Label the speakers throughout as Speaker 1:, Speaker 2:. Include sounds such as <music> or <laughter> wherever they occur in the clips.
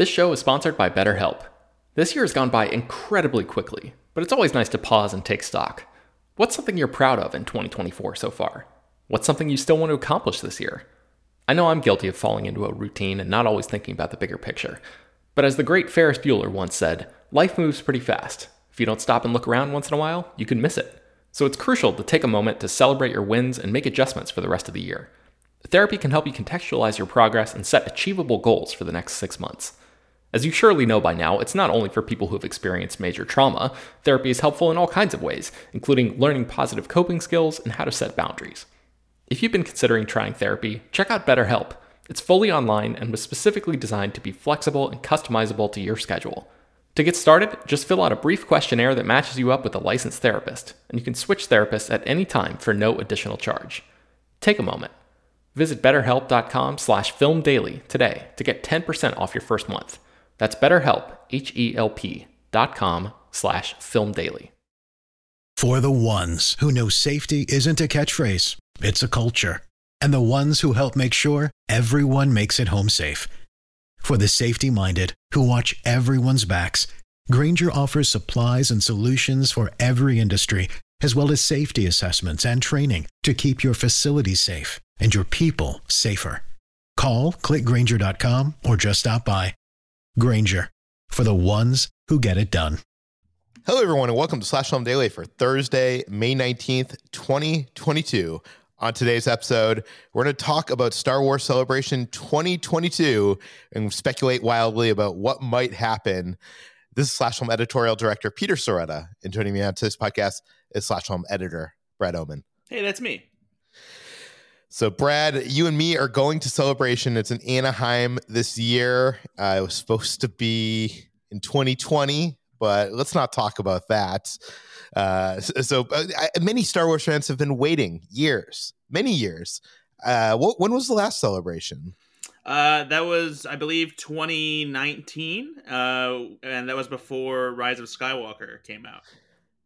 Speaker 1: This show is sponsored by BetterHelp. This year has gone by incredibly quickly, but it's always nice to pause and take stock. What's something you're proud of in 2024 so far? What's something you still want to accomplish this year? I know I'm guilty of falling into a routine and not always thinking about the bigger picture. But as the great Ferris Bueller once said, life moves pretty fast. If you don't stop and look around once in a while, you can miss it. So it's crucial to take a moment to celebrate your wins and make adjustments for the rest of the year. Therapy can help you contextualize your progress and set achievable goals for the next six months. As you surely know by now, it's not only for people who have experienced major trauma. Therapy is helpful in all kinds of ways, including learning positive coping skills and how to set boundaries. If you've been considering trying therapy, check out BetterHelp. It's fully online and was specifically designed to be flexible and customizable to your schedule. To get started, just fill out a brief questionnaire that matches you up with a licensed therapist, and you can switch therapists at any time for no additional charge. Take a moment. Visit betterhelp.com slash filmdaily today to get 10% off your first month. That's BetterHelp, H-E-L-P dot com slash film daily.
Speaker 2: For the ones who know safety isn't a catchphrase, it's a culture. And the ones who help make sure everyone makes it home safe. For the safety-minded who watch everyone's backs, Grainger offers supplies and solutions for every industry, as well as safety assessments and training to keep your facilities safe and your people safer. Call, clickgrainger.com, or just stop by. Grainger, for the ones who get it done.
Speaker 3: Hello, everyone, and welcome to Slash Film Daily for Thursday, May 19th, 2022. On today's episode, we're going to talk about Star Wars Celebration 2022 and speculate wildly about what might happen. This is Slash Film editorial director Peter Sciretta, and joining me on today's podcast is Slash Film editor Brad Oman.
Speaker 4: Hey, that's me.
Speaker 3: So, Brad, you and me are going to celebration. It's in Anaheim this year. Uh, it was supposed to be in 2020, but let's not talk about that. Uh, so, uh, many Star Wars fans have been waiting years, many years. Uh, when was the last celebration?
Speaker 4: Uh, that was, I believe, 2019, uh, and that was before Rise of Skywalker came out.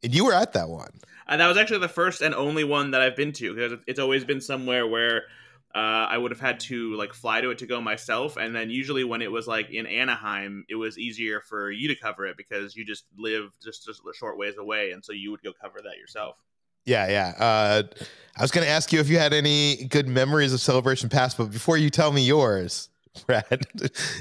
Speaker 3: And you were at that one.
Speaker 4: Uh, that was actually the first and only one that I've been to because it's always been somewhere where uh, I would have had to like fly to it to go myself, and then usually when it was like in Anaheim, it was easier for you to cover it because you just live just just a short ways away, and so you would go cover that yourself.
Speaker 3: Yeah, yeah. Uh, I was going to ask you if you had any good memories of Celebration Past, but before you tell me yours, <laughs> Brad,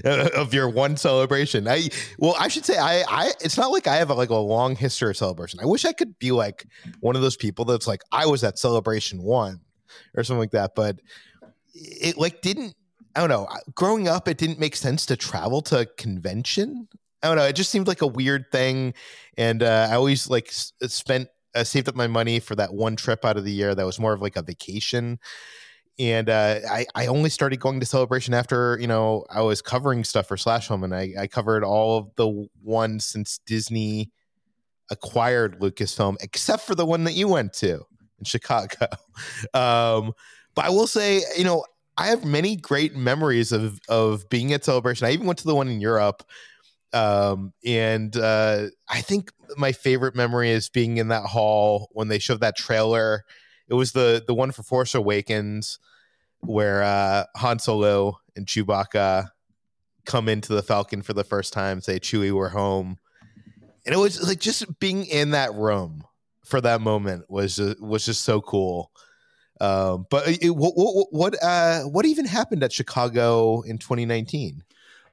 Speaker 3: <laughs> of your one celebration. I well, I should say I I it's not like I have a, like a long history of celebration. I wish I could be like one of those people that's like I was at celebration one or something like that, but it like didn't I don't know. Growing up, it didn't make sense to travel to a convention. I don't know. It just seemed like a weird thing, and uh, I always like spent uh, saved up my money for that one trip out of the year that was more of like a vacation and uh, I, I only started going to celebration after you know i was covering stuff for slash film and I, I covered all of the ones since disney acquired lucasfilm except for the one that you went to in chicago. <laughs> Um, but i will say you know i have many great memories of of being at celebration. I even went to the one in europe um, and uh, i think my favorite memory is being in that hall when they showed that trailer it was the the one for Force Awakens where uh, Han Solo and Chewbacca come into the Falcon for the first time, say Chewie, we're home, and it was like just being in that room for that moment was just, was just so cool. Um, but it, what what what, uh, what even happened at Chicago in 2019?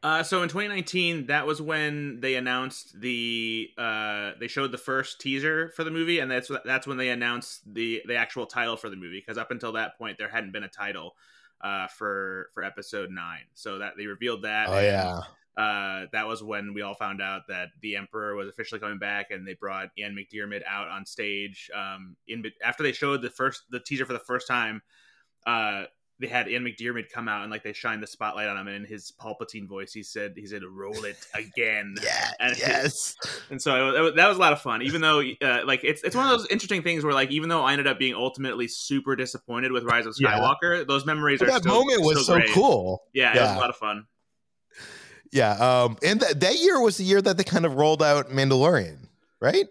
Speaker 4: Uh, so in 2019, that was when they announced the uh, they showed the first teaser for the movie, and that's that's when they announced the the actual title for the movie. Because up until that point, there hadn't been a title uh, for for episode nine. So that they revealed that.
Speaker 3: Oh yeah.
Speaker 4: Uh, that was when we all found out that the Emperor was officially coming back, and they brought Ian McDiarmid out on stage. Um, in after they showed the first the teaser for the first time, uh, they had Ian McDiarmid come out and like they shined the spotlight on him and in his Palpatine voice he said he said roll it again. <laughs>
Speaker 3: Yeah <laughs>
Speaker 4: and
Speaker 3: yes. <laughs>
Speaker 4: and so it, it, that was a lot of fun even though uh, like it's it's one of those interesting things where like even though I ended up being ultimately super disappointed with Rise of Skywalker yeah. those memories
Speaker 3: well,
Speaker 4: are
Speaker 3: that
Speaker 4: still,
Speaker 3: moment was
Speaker 4: still
Speaker 3: so
Speaker 4: great.
Speaker 3: cool.
Speaker 4: Yeah,
Speaker 3: yeah,
Speaker 4: it was a lot of fun.
Speaker 3: Yeah um and th- that year was the year that they kind of rolled out Mandalorian right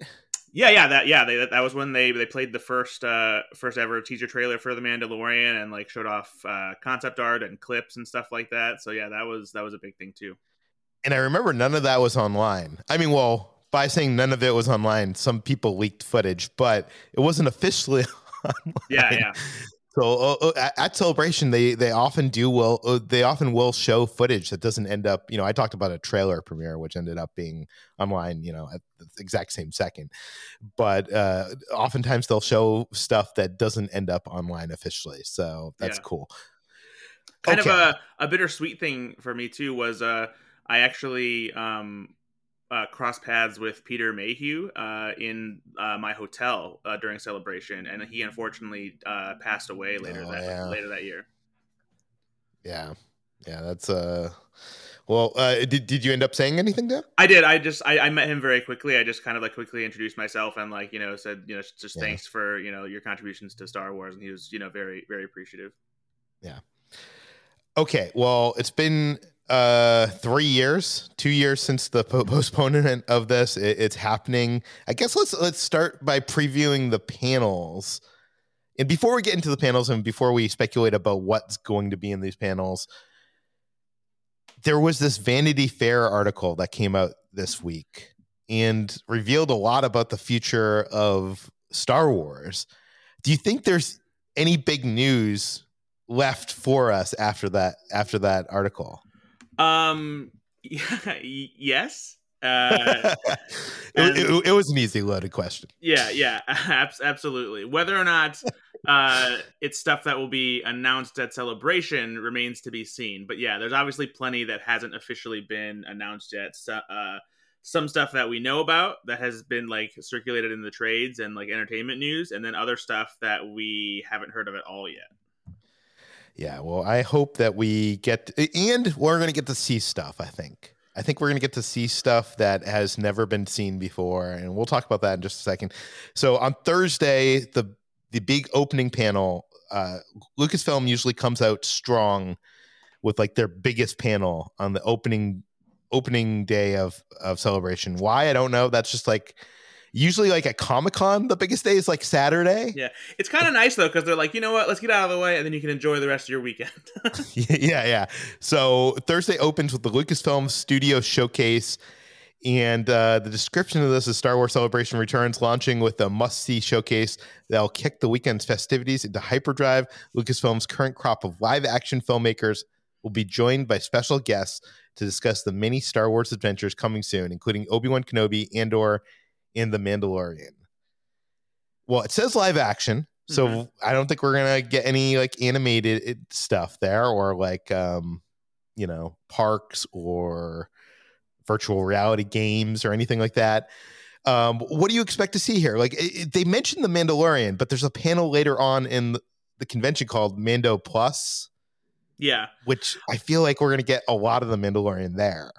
Speaker 4: yeah, yeah, that yeah, they, that was when they they played the first uh first ever teaser trailer for the Mandalorian and like showed off uh concept art and clips and stuff like that. So yeah, that was that was a big thing too.
Speaker 3: And I remember none of that was online. I mean, well, by saying none of it was online, some people leaked footage, but it wasn't officially <laughs> online.
Speaker 4: Yeah, yeah.
Speaker 3: So uh, uh, at- at celebration, they they often do will uh, they often will show footage that doesn't end up. You know, I talked about a trailer premiere which ended up being online. You know, at the exact same second, but uh, oftentimes they'll show stuff that doesn't end up online officially. So that's
Speaker 4: Yeah.
Speaker 3: cool.
Speaker 4: kind
Speaker 3: Okay.
Speaker 4: of a, a bittersweet thing for me too was uh I actually um uh, cross paths with Peter Mayhew uh, in uh, my hotel uh, during celebration, and he unfortunately uh, passed away later
Speaker 3: Oh,
Speaker 4: that
Speaker 3: yeah.
Speaker 4: later that year.
Speaker 3: Yeah, yeah, that's uh. Well, uh, did did you end up saying anything to him?
Speaker 4: I did. I just I, I met him very quickly. I just kind of like quickly introduced myself and like you know said you know just
Speaker 3: Yeah.
Speaker 4: thanks for you know your contributions to Star Wars, and he was you know very very appreciative. Yeah.
Speaker 3: Okay, well, it's been uh three years, two years since the po- <laughs> postponement of this. It, it's happening. I guess let's let's start by previewing the panels. And before we get into the panels and before we speculate about what's going to be in these panels, there was this Vanity Fair article that came out this week and revealed a lot about the future of Star Wars. Do you think there's any big news left for us after that after that article?
Speaker 4: Um, <laughs> yes. Uh, <laughs>
Speaker 3: it, it- it was an easy loaded question.
Speaker 4: Yeah, yeah, <laughs> abs- absolutely. Whether or not uh, it's stuff that will be announced at Celebration remains to be seen. But yeah, there's obviously plenty that hasn't officially been announced yet. So, uh, some stuff that we know about that has been like circulated in the trades and like entertainment news, and then other stuff that we haven't heard of at all yet.
Speaker 3: Yeah, well, I hope that we get and we're going to get to see stuff, I think. I think we're going to get to see stuff that has never been seen before and we'll talk about that in just a second. So on Thursday, the the big opening panel, uh Lucasfilm usually comes out strong with like their biggest panel on the opening opening day of of celebration. Why? I don't know. That's just like usually like at Comic-Con, the biggest day is like Saturday.
Speaker 4: Yeah, it's kind of nice though because they're like, you know what, let's get out of the way, and then you can enjoy the rest of your weekend. <laughs> <laughs>
Speaker 3: yeah, yeah. So Thursday opens with the Lucasfilm Studio Showcase. And uh, the description of this is Star Wars Celebration returns, launching with a must see showcase that'll kick the weekend's festivities into hyperdrive. Lucasfilm's current crop of live action filmmakers will be joined by special guests to discuss the many Star Wars adventures coming soon, including Obi Wan Kenobi, Andor, and The Mandalorian. Well, it says live action, so
Speaker 4: Mhm.
Speaker 3: I don't think we're gonna get any like animated stuff there, or like um, you know, parks or virtual reality games or anything like that. Um, what do you expect to see here? Like it, it- they mentioned the Mandalorian, but there's a panel later on in the, the convention called Mando Plus,
Speaker 4: yeah,
Speaker 3: which I feel like we're gonna get a lot of the Mandalorian there.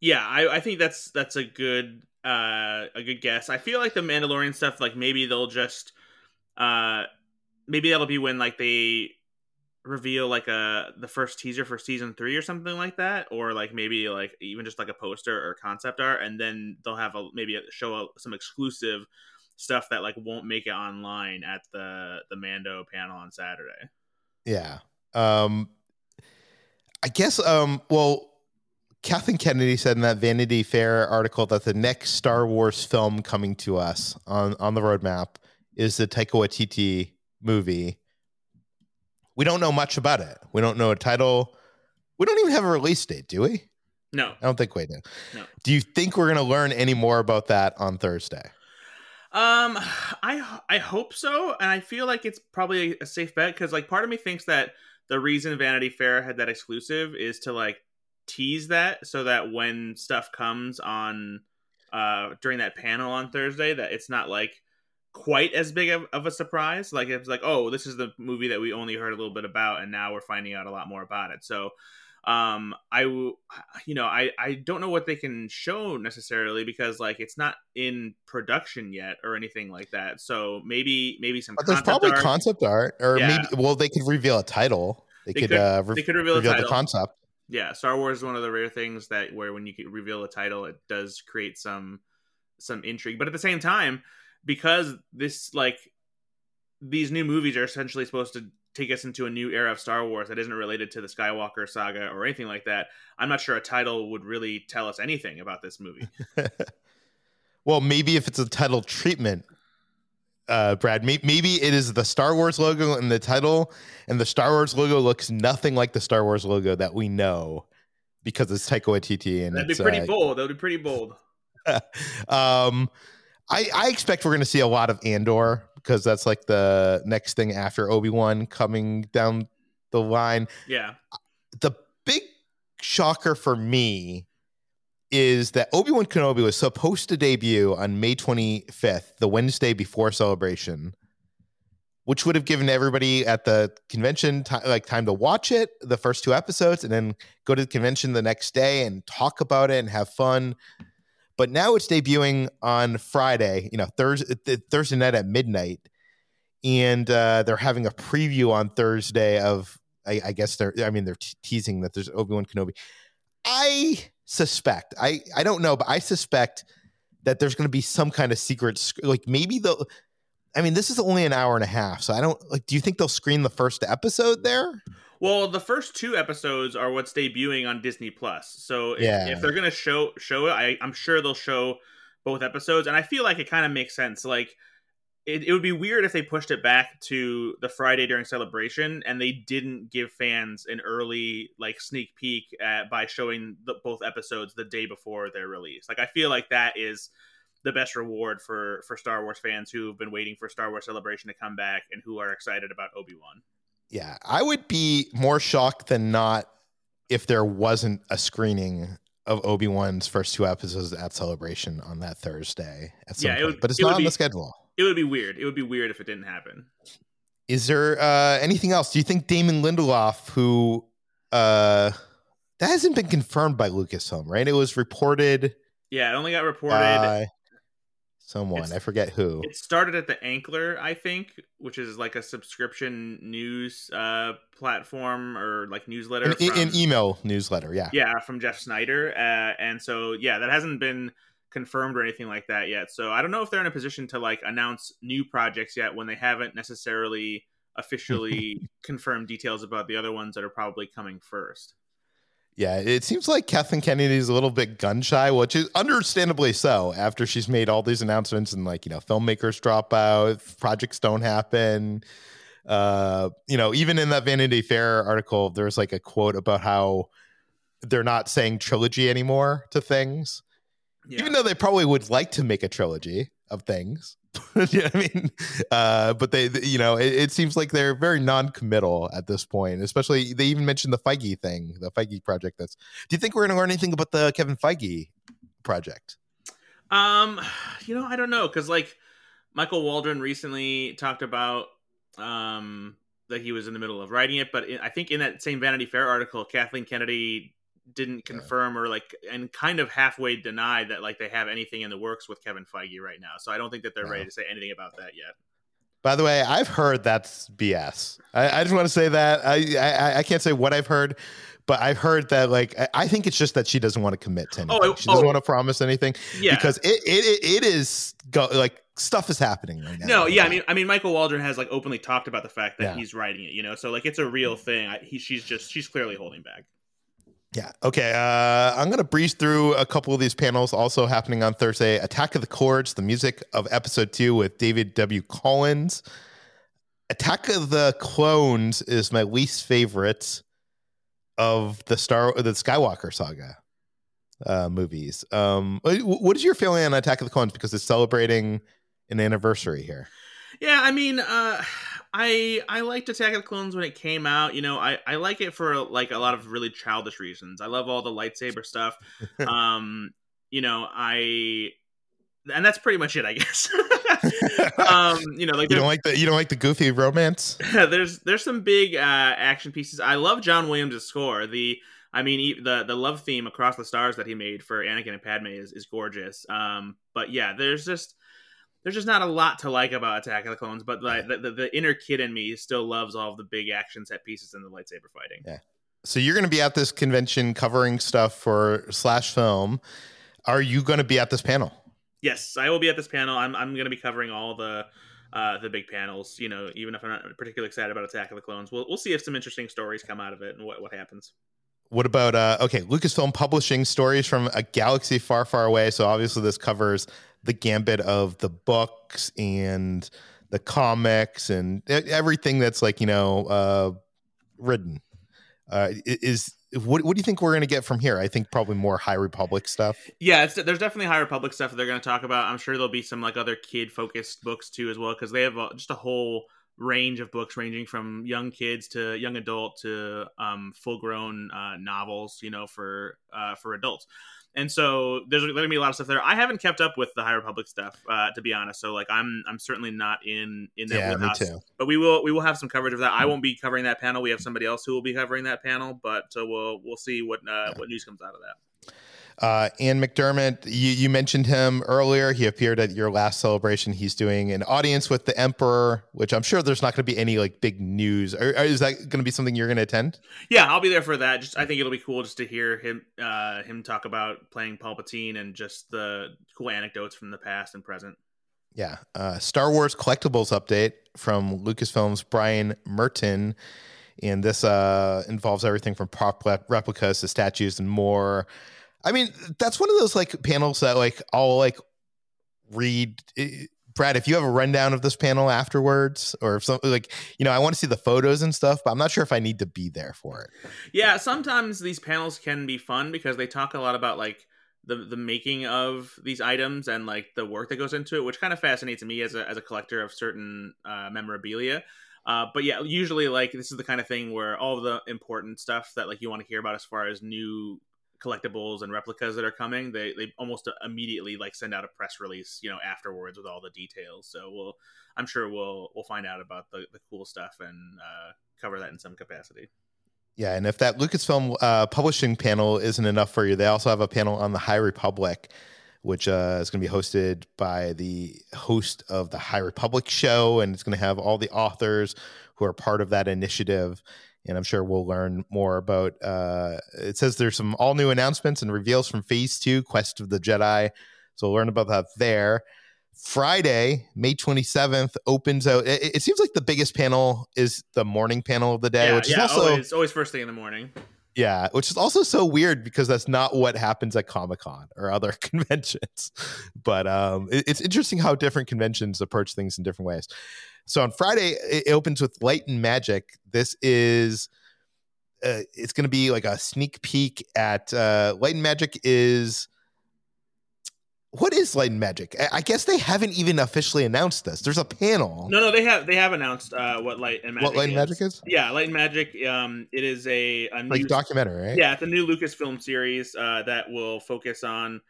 Speaker 4: Yeah, I, I think that's that's a good uh a good guess. I feel like the Mandalorian stuff, like maybe they'll just uh maybe that'll be when like they reveal like a the first teaser for season three or something like that, or like maybe like even just like a poster or concept art, and then they'll have a maybe show a, some exclusive stuff that like won't make it online at the the Mando panel on Saturday.
Speaker 3: Yeah. Um I guess um well Kathleen Kennedy said in that Vanity Fair article that the next Star Wars film coming to us on on the roadmap is the Taika Waititi movie. We don't know much about it. We don't know a title. We don't even have a release date, do we?
Speaker 4: No,
Speaker 3: I don't think we do.
Speaker 4: No.
Speaker 3: Do you think we're going to learn any more about that on Thursday?
Speaker 4: Um, I I hope so, and I feel like it's probably a safe bet because like part of me thinks that the reason Vanity Fair had that exclusive is to like tease that so that when stuff comes on uh during that panel on Thursday that it's not like quite as big of, of a surprise like it's like oh this is the movie that we only heard a little bit about and now we're finding out a lot more about it so um i you know i i don't know what they can show necessarily because like it's not in production yet or anything like that so maybe maybe some
Speaker 3: But there's
Speaker 4: concept
Speaker 3: probably
Speaker 4: art.
Speaker 3: concept art, or
Speaker 4: Yeah.
Speaker 3: maybe well, they could reveal a title. They,
Speaker 4: They
Speaker 3: could,
Speaker 4: could-
Speaker 3: uh, re-
Speaker 4: they could reveal a
Speaker 3: reveal the concept.
Speaker 4: Yeah star wars is one of the rare things that where when you reveal a title it does create some some intrigue but at the same time because this like these new movies are essentially supposed to take us into a new era of Star Wars that isn't related to the Skywalker saga or anything like that, I'm not sure a title would really tell us anything about this movie. <laughs>
Speaker 3: well, maybe if it's a title treatment, uh, Brad, maybe it is the Star Wars logo in the title, and the Star Wars logo looks nothing like the Star Wars logo that we know because it's Taika Waititi. And
Speaker 4: that'd be pretty uh, bold. That would be pretty bold. <laughs>
Speaker 3: um, I, I expect we're going to see a lot of Andor because that's like the next thing after Obi Wan coming down the line.
Speaker 4: Yeah.
Speaker 3: The big shocker for me is that Obi Wan Kenobi was supposed to debut on May 25th, the Wednesday before celebration, which would have given everybody at the convention t- like time to watch it, the first two episodes, and then go to the convention the next day and talk about it and have fun. But now it's debuting on Friday, you know, Thursday, Thursday night at midnight, and uh, they're having a preview on Thursday of, I, I guess they're, I mean, they're te- teasing that there's Obi Wan Kenobi. I suspect, I, I don't know, but I suspect that there's going to be some kind of secret, like maybe the, I mean, this is only an hour and a half, so I don't like. Do you think they'll screen the first episode there?
Speaker 4: Well, the first two episodes are what's debuting on Disney Plus. So if, yeah. if they're gonna show show it, I, I'm sure they'll show both episodes, and I feel like it kind of makes sense. Like it, it would be weird if they pushed it back to the Friday during celebration and they didn't give fans an early like sneak peek at, by showing the, both episodes the day before their release. Like I feel like that is the best reward for for Star Wars fans who've been waiting for Star Wars Celebration to come back and who are excited about Obi Wan.
Speaker 3: Yeah, I would be more shocked than not if there wasn't a screening of Obi Wan's first two episodes at Celebration on that Thursday at some yeah, point. Would, but it's it not on be, the schedule.
Speaker 4: It would be weird. It would be weird if it didn't happen.
Speaker 3: Is there uh, anything else? Do you think Damon Lindelof, who uh, that hasn't been confirmed by Lucasfilm, right? It was reported.
Speaker 4: Yeah, it only got reported. Uh,
Speaker 3: someone it's, i forget who
Speaker 4: it started at the ankler i think which is like a subscription news uh platform or like newsletter
Speaker 3: an, from, an email newsletter yeah
Speaker 4: yeah from jeff Sneider. uh, and so yeah that hasn't been confirmed or anything like that yet so i don't know if they're in a position to like announce new projects yet when they haven't necessarily officially <laughs> confirmed details about the other ones that are probably coming first
Speaker 3: yeah, it seems like Kathleen Kennedy is a little bit gun shy, which is understandably so after she's made all these announcements and like, you know, filmmakers drop out, projects don't happen. Uh, you know, even in that Vanity Fair article, there's like a quote about how they're not saying trilogy anymore to things. Yeah. Even though they probably would like to make a trilogy of things. <laughs> you know I mean? Uh, but they, you know, it, it, seems like they're very non-committal at this point. Especially, they even mentioned the Feige thing, the Feige project. That's. Do you think we're going to learn anything about the Kevin Feige project?
Speaker 4: Um, <sighs> you know, I don't know because like Michael Waldron recently talked about um that he was in the middle of writing it, but in, I think in that same Vanity Fair article, Kathleen Kennedy didn't confirm or like and kind of halfway denied that like they have anything in the works with Kevin Feige right now. So I don't think that they're no. ready to say anything about that yet.
Speaker 3: By the way, I've heard that's BS. I, I just want to say that I, I, I can't say what I've heard, but I've heard that like I think it's just that she doesn't want to commit to oh, anything. Oh, she doesn't oh, want to promise anything. Yeah, because it it, it is go, like stuff is happening right now.
Speaker 4: No, yeah, I mean, I mean, Michael Waldron has like openly talked about the fact that yeah. he's writing it. You know, so like it's a real thing. I, he, she's just she's clearly holding back.
Speaker 3: Yeah. Okay. Uh, I'm going to breeze through a couple of these panels also happening on Thursday. Attack of the Chords, the music of episode two with David W. Collins. Attack of the Clones is my least favorite of the Star the Skywalker saga uh, movies. Um, what is your feeling on Attack of the Clones because it's celebrating an anniversary here?
Speaker 4: Yeah, I mean, uh, I I liked Attack of the Clones when it came out. You know, I I like it for like a lot of really childish reasons. I love all the lightsaber stuff. <laughs> um, you know, I and that's pretty much it, I guess. <laughs> um, you know, like
Speaker 3: you don't like the you don't like the goofy romance. <laughs>
Speaker 4: there's there's some big uh, action pieces. I love John Williams' score. The I mean, the the love theme across the stars that he made for Anakin and Padme is is gorgeous. Um, but yeah, there's just there's just not a lot to like about Attack of the Clones, but like the, the, the, inner kid in me still loves all of the big action set pieces and the lightsaber fighting.
Speaker 3: Yeah. So you're going to be at this convention covering stuff for Slash Film. Are you going to be at this panel?
Speaker 4: Yes, I will be at this panel. I'm I'm going to be covering all the uh, the big panels. You know, even if I'm not particularly excited about Attack of the Clones, we'll we'll see if some interesting stories come out of it and what what happens.
Speaker 3: What about uh okay, Lucasfilm publishing stories from a galaxy far, far away. So obviously this covers the gambit of the books and the comics and everything that's like, you know, uh written. Uh is what what do you think we're going to get from here? I think probably more High Republic stuff.
Speaker 4: Yeah, there's definitely High Republic stuff they're going to talk about. I'm sure there'll be some like other kid focused books too as well because they have just a whole range of books ranging from young kids to young adult to um, full grown uh, novels you know for uh, for adults and so there's going to be a lot of stuff there. I haven't kept up with the high republic stuff uh, to be honest. So like i'm i'm certainly not in in that
Speaker 3: yeah, me
Speaker 4: us.
Speaker 3: too.
Speaker 4: but we will we will have some coverage of that. I won't be covering that panel. We have somebody else who will be covering that panel but so we'll we'll see what uh, what news comes out of that
Speaker 3: Uh, Ian McDiarmid, you, you mentioned him earlier. He appeared at your last celebration. He's doing an audience with the Emperor, which I'm sure there's not going to be any like big news. Or, or is that going to be something you're going to attend?
Speaker 4: Yeah, I'll be there for that. Just I think it'll be cool just to hear him uh, him talk about playing Palpatine and just the cool anecdotes from the past and present.
Speaker 3: Yeah. Uh, Star Wars collectibles update from Lucasfilm's Brian Merten. And this uh, involves everything from prop replicas to statues and more. I mean, that's one of those like panels that like I'll like read. eh, Brad, if you have a rundown of this panel afterwards, or if something like you know, I want to see the photos and stuff, but I'm not sure if I need to be there for it.
Speaker 4: Yeah, sometimes these panels can be fun because they talk a lot about like the the making of these items and like the work that goes into it, which kind of fascinates me as a as a collector of certain uh, memorabilia. Uh, but yeah, usually like this is the kind of thing where all the important stuff that like you want to hear about as far as new collectibles and replicas that are coming, they they almost immediately like send out a press release, you know, afterwards with all the details. So we'll I'm sure we'll we'll find out about the, the cool stuff and uh, cover that in some capacity.
Speaker 3: Yeah, and if that Lucasfilm uh, publishing panel isn't enough for you, they also have a panel on the High Republic, which uh, is going to be hosted by the host of the High Republic show, and it's going to have all the authors who are part of that initiative. And I'm sure we'll learn more about. Uh, it says there's some all new announcements and reveals from Phase Two, Quest of the Jedi. So we'll learn about that there. Friday, May 27th, opens out. It, it seems like the biggest panel is the morning panel of the day,
Speaker 4: yeah,
Speaker 3: which is also
Speaker 4: always, always first thing in the morning.
Speaker 3: Yeah, which is also so weird because that's not what happens at Comic Con or other <laughs> conventions. But um, it- it's interesting how different conventions approach things in different ways. So on Friday, it opens with Light and Magic. This is. Uh, it's going to be like a sneak peek at uh, Light and Magic is what is Light and Magic? I- I guess they haven't even officially announced this. There's a panel.
Speaker 4: No, no, they have they have announced uh, what light and magic.
Speaker 3: what Light and
Speaker 4: is.
Speaker 3: Magic is?
Speaker 4: Yeah, light and magic. Um, it is a, a
Speaker 3: Like documentary, right?
Speaker 4: Yeah, it's a new Lucasfilm series uh, that will focus on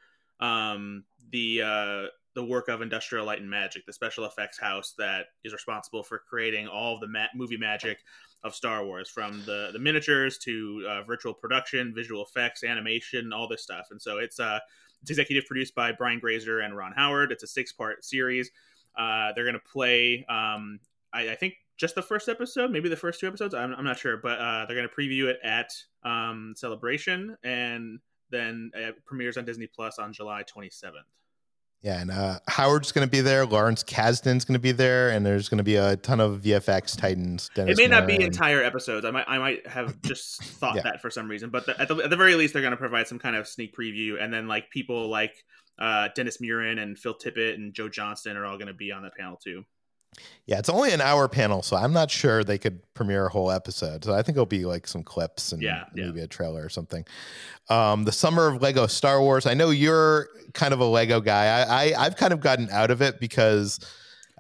Speaker 4: um, the uh, the work of Industrial Light and Magic, the special effects house that is responsible for creating all of the ma- movie magic of Star Wars, from the the miniatures to uh, virtual production, visual effects, animation, all this stuff. And so it's uh, it's executive produced by Brian Grazer and Ron Howard. It's a six part series. Uh, they're going to play, um, I, I think, just the first episode, maybe the first two episodes. I'm, I'm not sure, but uh, they're going to preview it at um, Celebration, and then it premieres on Disney Plus on July 27th.
Speaker 3: Yeah, and uh, Howard's going to be there. Lawrence Kasdan's going to be there, and there's going to be a ton of VFX titans. Dennis
Speaker 4: it may not be entire episodes. I might I might have <laughs> just thought
Speaker 3: Yeah.
Speaker 4: that for some reason, but the, at the at the very least, they're going to provide some kind of sneak preview, and then like people like uh, Dennis Muren and Phil Tippett and Joe Johnston are all going to be on the panel too.
Speaker 3: Yeah, it's only an hour panel, so I'm not sure they could premiere a whole episode. So I think it'll be like some clips and
Speaker 4: Yeah, yeah.
Speaker 3: maybe a trailer or something. Um, the summer of Lego Star Wars. I know you're kind of a Lego guy. I, I I've kind of gotten out of it because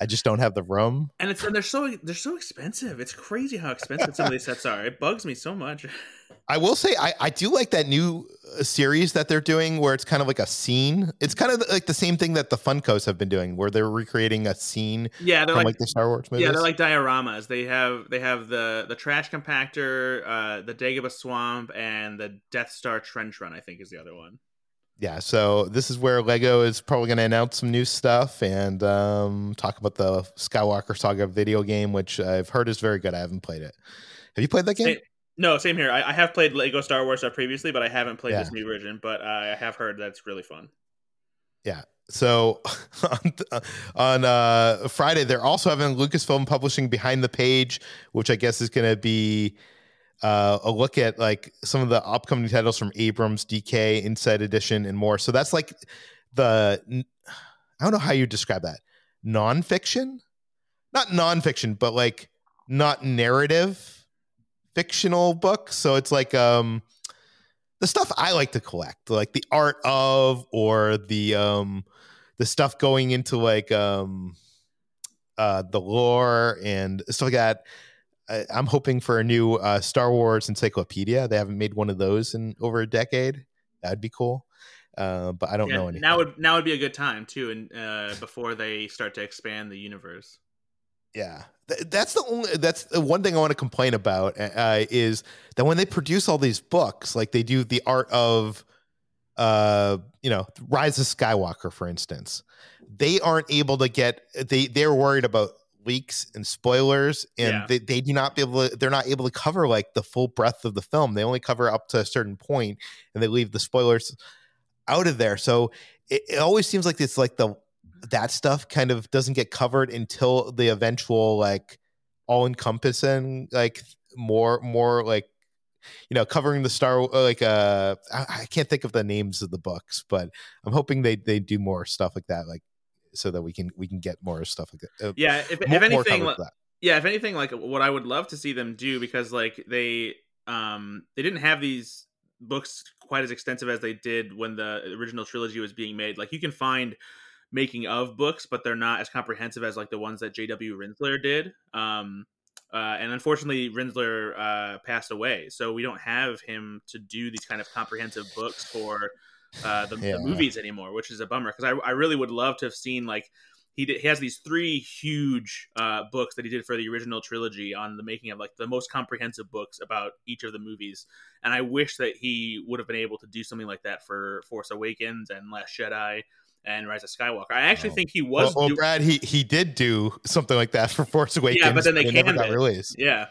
Speaker 3: I just don't have the room.
Speaker 4: And it's and they're so they're so expensive. It's crazy how expensive some of these sets are. It bugs me so much. <laughs>
Speaker 3: I will say I, I do like that new uh, series that they're doing where it's kind of like a scene. It's kind of like the same thing that the Funkos have been doing where they're recreating a scene
Speaker 4: Yeah, they're
Speaker 3: from
Speaker 4: like,
Speaker 3: like, the Star Wars movies.
Speaker 4: yeah, they're like dioramas. They have they have the the trash compactor, uh, the Dagobah swamp, and the Death Star trench run. I think is the other one.
Speaker 3: yeah so this is where lego is probably going to announce some new stuff and um, talk about the skywalker saga video game which i've heard is very good i haven't played it have you played that game
Speaker 4: No, same here. I, I have played Lego Star Wars stuff previously, but I haven't played
Speaker 3: Yeah.
Speaker 4: this new version. But uh, I have heard that's really fun.
Speaker 3: Yeah. So <laughs> on, on uh, Friday, they're also having Lucasfilm Publishing behind the page, which I guess is going to be uh, a look at like some of the upcoming titles from Abrams, DK, Insight Edition, and more. So that's like the I don't know how you describe that nonfiction, not nonfiction, but like not narrative fictional book. So it's like um the stuff I like to collect, like the art of or the um the stuff going into like um uh the lore and stuff like that. I, am hoping for a new uh, Star Wars encyclopedia. They haven't made one of those in over a decade. That'd be cool. Uh, but I don't yeah, know anything.
Speaker 4: Now would now would be a good time too, and uh, before they start to expand the universe.
Speaker 3: Yeah, that's the only that's the one thing I want to complain about uh, is that when they produce all these books, like they do the art of, uh, you know, Rise of Skywalker, for instance, they aren't able to get they they're worried about leaks and spoilers and yeah. they, they do not be able to they're not able to cover like the full breadth of the film. They only cover up to a certain point and they leave the spoilers out of there. So it, it always seems like it's like the that stuff kind of doesn't get covered until the eventual like all encompassing like more more like you know covering the star like uh I, I, can't think of the names of the books but i'm hoping they they do more stuff like that like so that we can we can get more stuff like that uh,
Speaker 4: yeah if, more, if anything like, yeah if anything like what i would love to see them do because like they um they didn't have these books quite as extensive as they did when the original trilogy was being made like you can find making of books, but they're not as comprehensive as like the ones that J.W. Rinzler did. Um, uh, and unfortunately, Rinzler uh, passed away, so we don't have him to do these kind of comprehensive books for uh, the, yeah. the, movies anymore, which is a bummer because I, I really would love to have seen like he did, he has these three huge uh, books that he did for the original trilogy on the making of like the most comprehensive books about each of the movies, and I wish that he would have been able to do something like that for Force Awakens and Last Jedi and Rise of Skywalker. I actually oh. think he was.
Speaker 3: Well, well Brad, he he did do something like that <laughs> for Force Awakens. Yeah, but then they never got released.
Speaker 4: Yeah.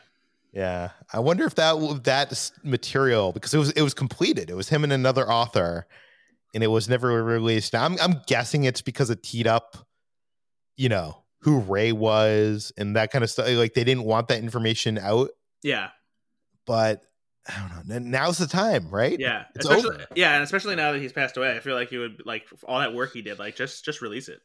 Speaker 3: Yeah, I wonder if that that material because it was it was completed. It was him and another author, and it was never released. Now I'm I'm guessing it's because it teed up, you know, who Rey was and that kind of stuff. Like they didn't want that information out.
Speaker 4: Yeah,
Speaker 3: but I don't know. Now's the time, right?
Speaker 4: Yeah, it's over. Yeah, and especially now that he's passed away, I feel like he would like all that work he did. Like just just release it.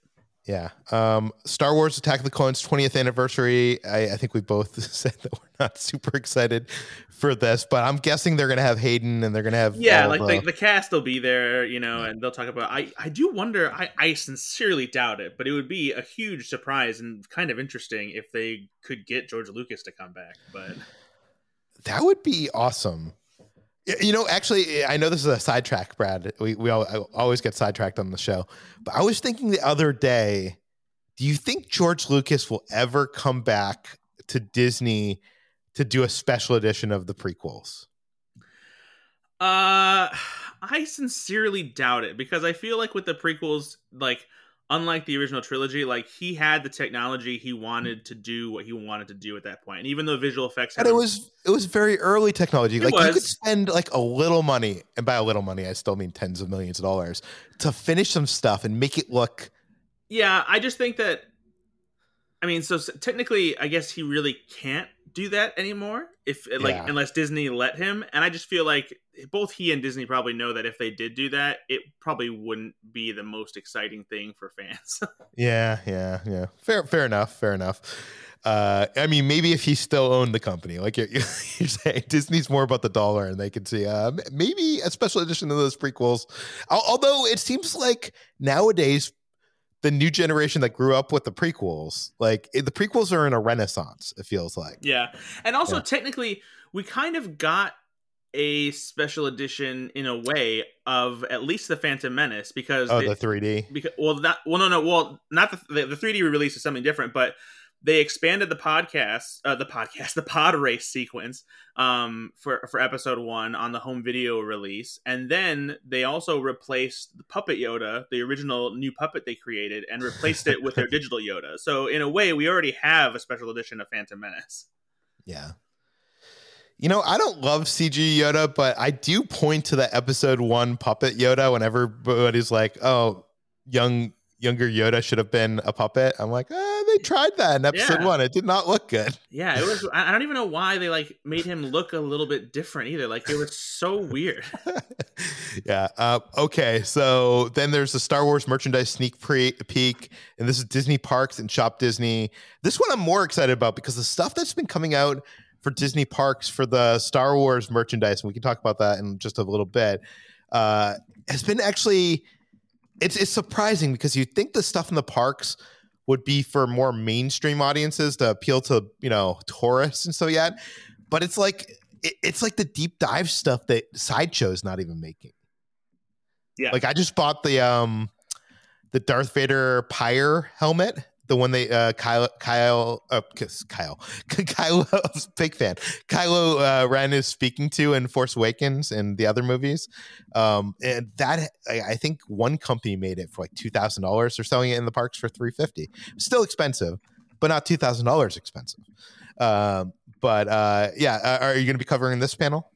Speaker 3: Yeah. Um, Star Wars Attack of the Clones 20th anniversary. I, I, think we both <laughs> said that we're not super excited for this, but I'm guessing they're going to have Hayden and they're going to have.
Speaker 4: Yeah, like the, the, cast will be there, you know, and they'll talk about. I, I do wonder, I, I sincerely doubt it, but it would be a huge surprise and kind of interesting if they could get George Lucas to come back. But
Speaker 3: that would be awesome. You know, actually, I know this is a sidetrack, Brad. We we all, always get sidetracked on the show, but I was thinking the other day. Do you think George Lucas will ever come back to Disney to do a special edition of the prequels?
Speaker 4: Uh, I sincerely doubt it because I feel like with the prequels, like unlike the original trilogy, like he had the technology he wanted to do what he wanted to do at that point. And even though visual effects,
Speaker 3: and it was it was very early technology. Like was. you could spend like a little money, and by a little money, I still mean tens of millions of dollars to finish some stuff and make it look.
Speaker 4: Yeah, I just think that. I mean, so technically, I guess he really can't do that anymore if like yeah. unless Disney let him. And I just feel like both he and Disney probably know that if they did do that, it probably wouldn't be the most exciting thing for fans. <laughs>
Speaker 3: yeah, yeah, yeah. Fair, fair enough. Fair enough. Uh, I mean, maybe if he still owned the company, like you're, <laughs> you're saying, Disney's more about the dollar, and they can see uh, maybe a special edition of those prequels. Although it seems like nowadays the new generation that grew up with the prequels, like the prequels are in a renaissance. It feels like.
Speaker 4: Yeah, and also yeah. technically, we kind of got a special edition in a way of at least the Phantom Menace because
Speaker 3: oh they, the 3D
Speaker 4: because well not well no no well not the the, the 3D release is something different but they expanded the podcast, uh, the podcast, <laughs> the pod race sequence um, for for episode one on the home video release, and then they also replaced the puppet Yoda, the original new puppet they created, and replaced it with their <laughs> digital Yoda. So in a way, we already have a special edition of Phantom Menace.
Speaker 3: Yeah. You know, I don't love CG Yoda, but I do point to the episode one puppet Yoda whenever everybody's like, "Oh, young younger Yoda should have been a puppet. I'm like, ah, they tried that in episode
Speaker 4: Yeah.
Speaker 3: one. It did not look good.
Speaker 4: Yeah, it was. I don't even know why they like made him look a little bit different either. Like it was so weird. <laughs>
Speaker 3: yeah. Uh, okay. So then there's the Star Wars merchandise sneak pre- peek, and this is Disney Parks and Shop Disney. This one I'm more excited about because the stuff that's been coming out for Disney Parks for the Star Wars merchandise, and we can talk about that in just a little bit, uh, has been actually it's it's surprising because you think the stuff in the parks would be for more mainstream audiences to appeal to you know tourists and so yet, but it's like it, it's like the deep dive stuff that sideshow's not even making.
Speaker 4: Yeah.
Speaker 3: like I just bought the um the Darth Vader Pyre helmet. The one they uh Kyle Kyle uh, Kyle <laughs> Kylo big fan Kylo uh, Ren is speaking to in Force Awakens and the other movies, um, and that I, I think one company made it for like two thousand dollars. They're selling it in the parks for three fifty. Still expensive, but not two thousand dollars expensive. Um, but uh, yeah, uh, are you going to be covering this panel?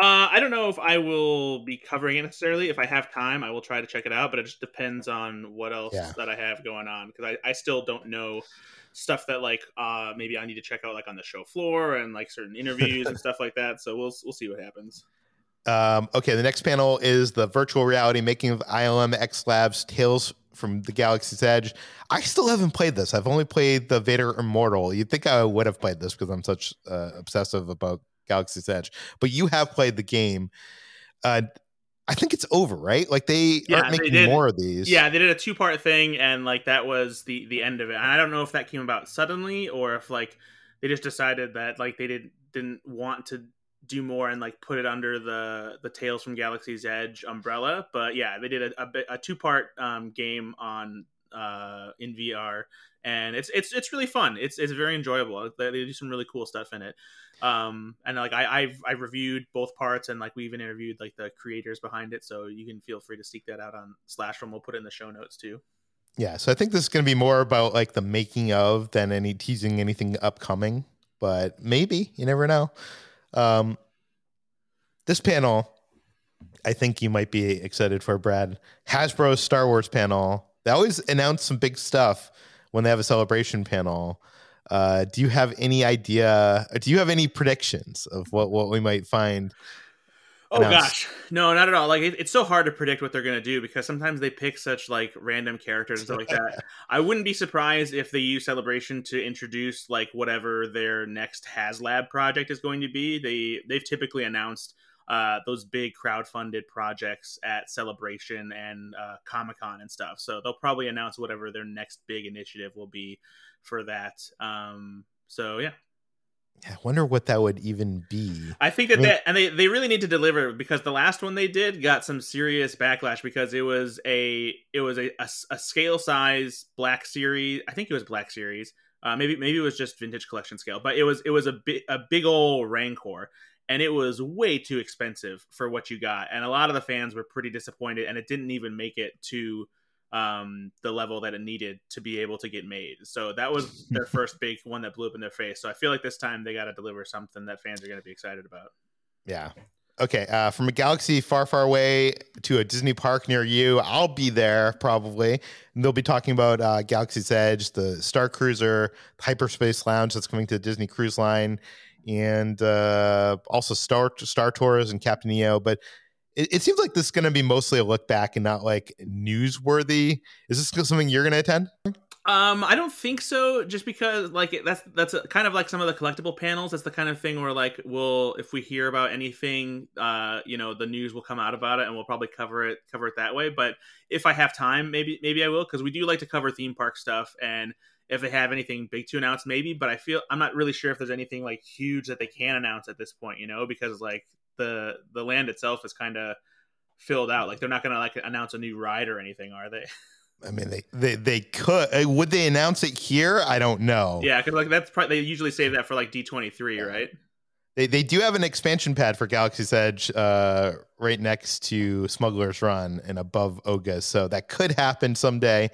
Speaker 4: Uh, I don't know if I will be covering it necessarily. If I have time, I will try to check it out, but it just depends on what else
Speaker 3: Yeah.
Speaker 4: that I have going on because I, I still don't know stuff that like uh maybe I need to check out like on the show floor and like certain interviews and <laughs> stuff like that. So we'll we'll see what happens.
Speaker 3: Um, okay, the next panel is the virtual reality making of ILM X Labs Tales from the Galaxy's Edge. I still haven't played this. I've only played the Vader Immortal. You'd think I would have played this because I'm such uh, obsessive about Galaxy's Edge, but you have played the game. Uh, I think it's over, right? Like they
Speaker 4: Yeah,
Speaker 3: aren't
Speaker 4: they
Speaker 3: making
Speaker 4: did.
Speaker 3: more of these.
Speaker 4: Yeah, they did a two part thing, and like that was the the end of it. And I don't know if that came about suddenly or if like they just decided that like they didn't didn't want to do more and like put it under the the Tales from Galaxy's Edge umbrella. But yeah, they did a, a, bit- a two part um, game on uh, in VR, and it's it's it's really fun. It's it's very enjoyable. They, do some really cool stuff in it. Um, and like I, I've I've reviewed both parts, and like we even interviewed like the creators behind it, so you can feel free to seek that out on Slash Film. We'll put it in the show notes too.
Speaker 3: Yeah, so I think this is going to be more about like the making of than any teasing anything upcoming, but maybe you never know. Um, this panel, I think you might be excited for Brad Hasbro's Star Wars panel. They always announce some big stuff when they have a celebration panel. Uh, do you have any idea? Do you have any predictions of what what we might find?
Speaker 4: Oh
Speaker 3: announced?
Speaker 4: gosh, no, not at all. Like it, it's so hard to predict what they're gonna do because sometimes they pick such like random characters and stuff like that. <laughs> I wouldn't be surprised if they use Celebration to introduce like whatever their next HasLab project is going to be. They they've typically announced uh, those big crowd-funded projects at Celebration and uh, Comic Con and stuff. So they'll probably announce whatever their next big initiative will be for that. Um, so yeah,
Speaker 3: I wonder what that would even be.
Speaker 4: I think that
Speaker 3: I mean-
Speaker 4: that and they, they really need to deliver because the last one they did got some serious backlash because it was a it was a, a, a scale size black series. I think it was black series. Uh, maybe maybe it was just vintage collection scale, but it was it was a big a big old Rancor, and it was way too expensive for what you got, and a lot of the fans were pretty disappointed, and it didn't even make it to um the level that it needed to be able to get made so that was <laughs> their first big one that blew up in their face so i feel like this time they got to deliver something that fans are going to be excited about
Speaker 3: Yeah. Okay. Uh, from a galaxy far, far away to a Disney park near you, I'll be there probably. And they'll be talking about uh, Galaxy's Edge, the Star Cruiser, Hyperspace Lounge that's coming to the Disney Cruise Line, and uh, also Star Star Tours and Captain EO. But it, it seems like this is going to be mostly a look back and not like newsworthy. Is this something you're going to attend?
Speaker 4: Um, I don't think so. Just because, like, that's that's a, kind of like some of the collectible panels. That's the kind of thing where, like, we'll if we hear about anything, uh, you know, the news will come out about it, and we'll probably cover it cover it that way. But if I have time, maybe maybe I will because we do like to cover theme park stuff, and if they have anything big to announce, maybe. But I feel I'm not really sure if there's anything like huge that they can announce at this point, you know, because like the the land itself is kind of filled out. Like they're not gonna like announce a new ride or anything, are they? <laughs>
Speaker 3: I mean, they they they could. Uh, would they announce it here? I don't know.
Speaker 4: Yeah, because like that's probably they usually save that for like D twenty three, right?
Speaker 3: They, they do have an expansion pad for Galaxy's Edge uh, right next to Smuggler's Run and above Oga, so that could happen someday.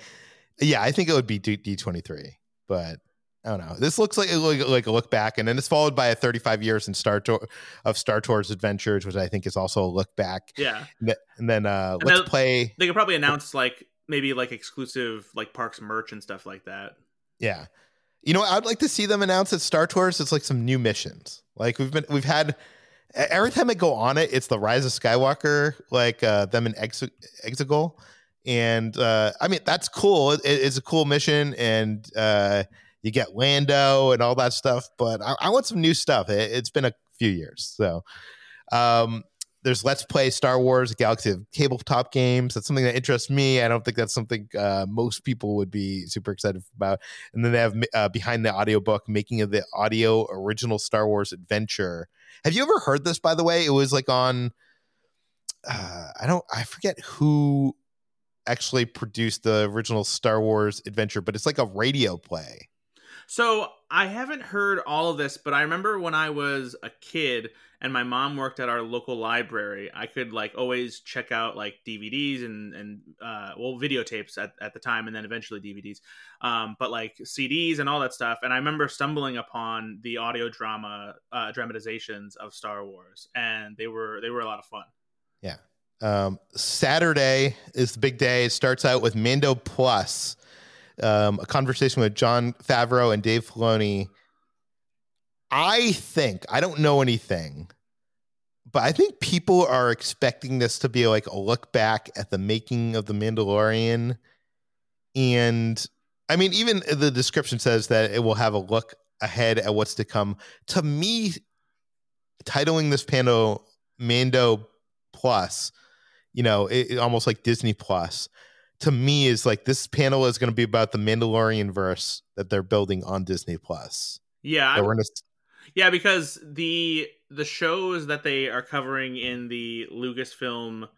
Speaker 3: Yeah, I think it would be D twenty three, but I don't know. This looks like like, like a look back, and then it's followed by a thirty five years in Star Tour of Star Tours Adventures, which I think is also a look back.
Speaker 4: Yeah,
Speaker 3: And then uh,
Speaker 4: And
Speaker 3: let's play.
Speaker 4: they could probably announce like maybe like exclusive like parks merch and stuff like that.
Speaker 3: Yeah. You know, I'd like to see them announce at Star Tours. It's like some new missions. Like we've been, we've had every time I go on it, it's the Rise of Skywalker, like uh, them in Ex- Exegol, and uh, I mean that's cool. It, it's a cool mission, and uh, you get Lando and all that stuff. But I, I want some new stuff. It, has been a few years, so um, there's Let's Play Star Wars Galaxy of Tabletop games. That's something that interests me. I don't think that's something uh, most people would be super excited about. And then they have uh, behind the audiobook, making of the audio original Star Wars adventure. Have you ever heard this, by the way? It was like on, uh, I don't, I forget who actually produced the original Star Wars adventure, but it's like a radio play.
Speaker 4: So I haven't heard all of this, but I remember when I was a kid and my mom worked at our local library, I could like always check out like DVDs and and uh, well videotapes at, at the time, and then eventually DVDs, um, but like CDs and all that stuff. And I remember stumbling upon the audio drama uh, dramatizations of Star Wars, and they were they were a lot of fun.
Speaker 3: Yeah. Um, Saturday is the big day. It starts out with Mando Plus, um, a conversation with Jon Favreau and Dave Filoni I think I don't know anything, but I think people are expecting this to be like a look back at the making of the Mandalorian, and I mean, even the description says that it will have a look ahead at what's to come. To me, titling this panel Mando Plus, you know, it, it almost like Disney Plus. To me, is like this panel is going to be about the Mandalorian verse that they're building on Disney Plus.
Speaker 4: Yeah,
Speaker 3: to
Speaker 4: yeah, because the the shows that they are covering in the Lucasfilm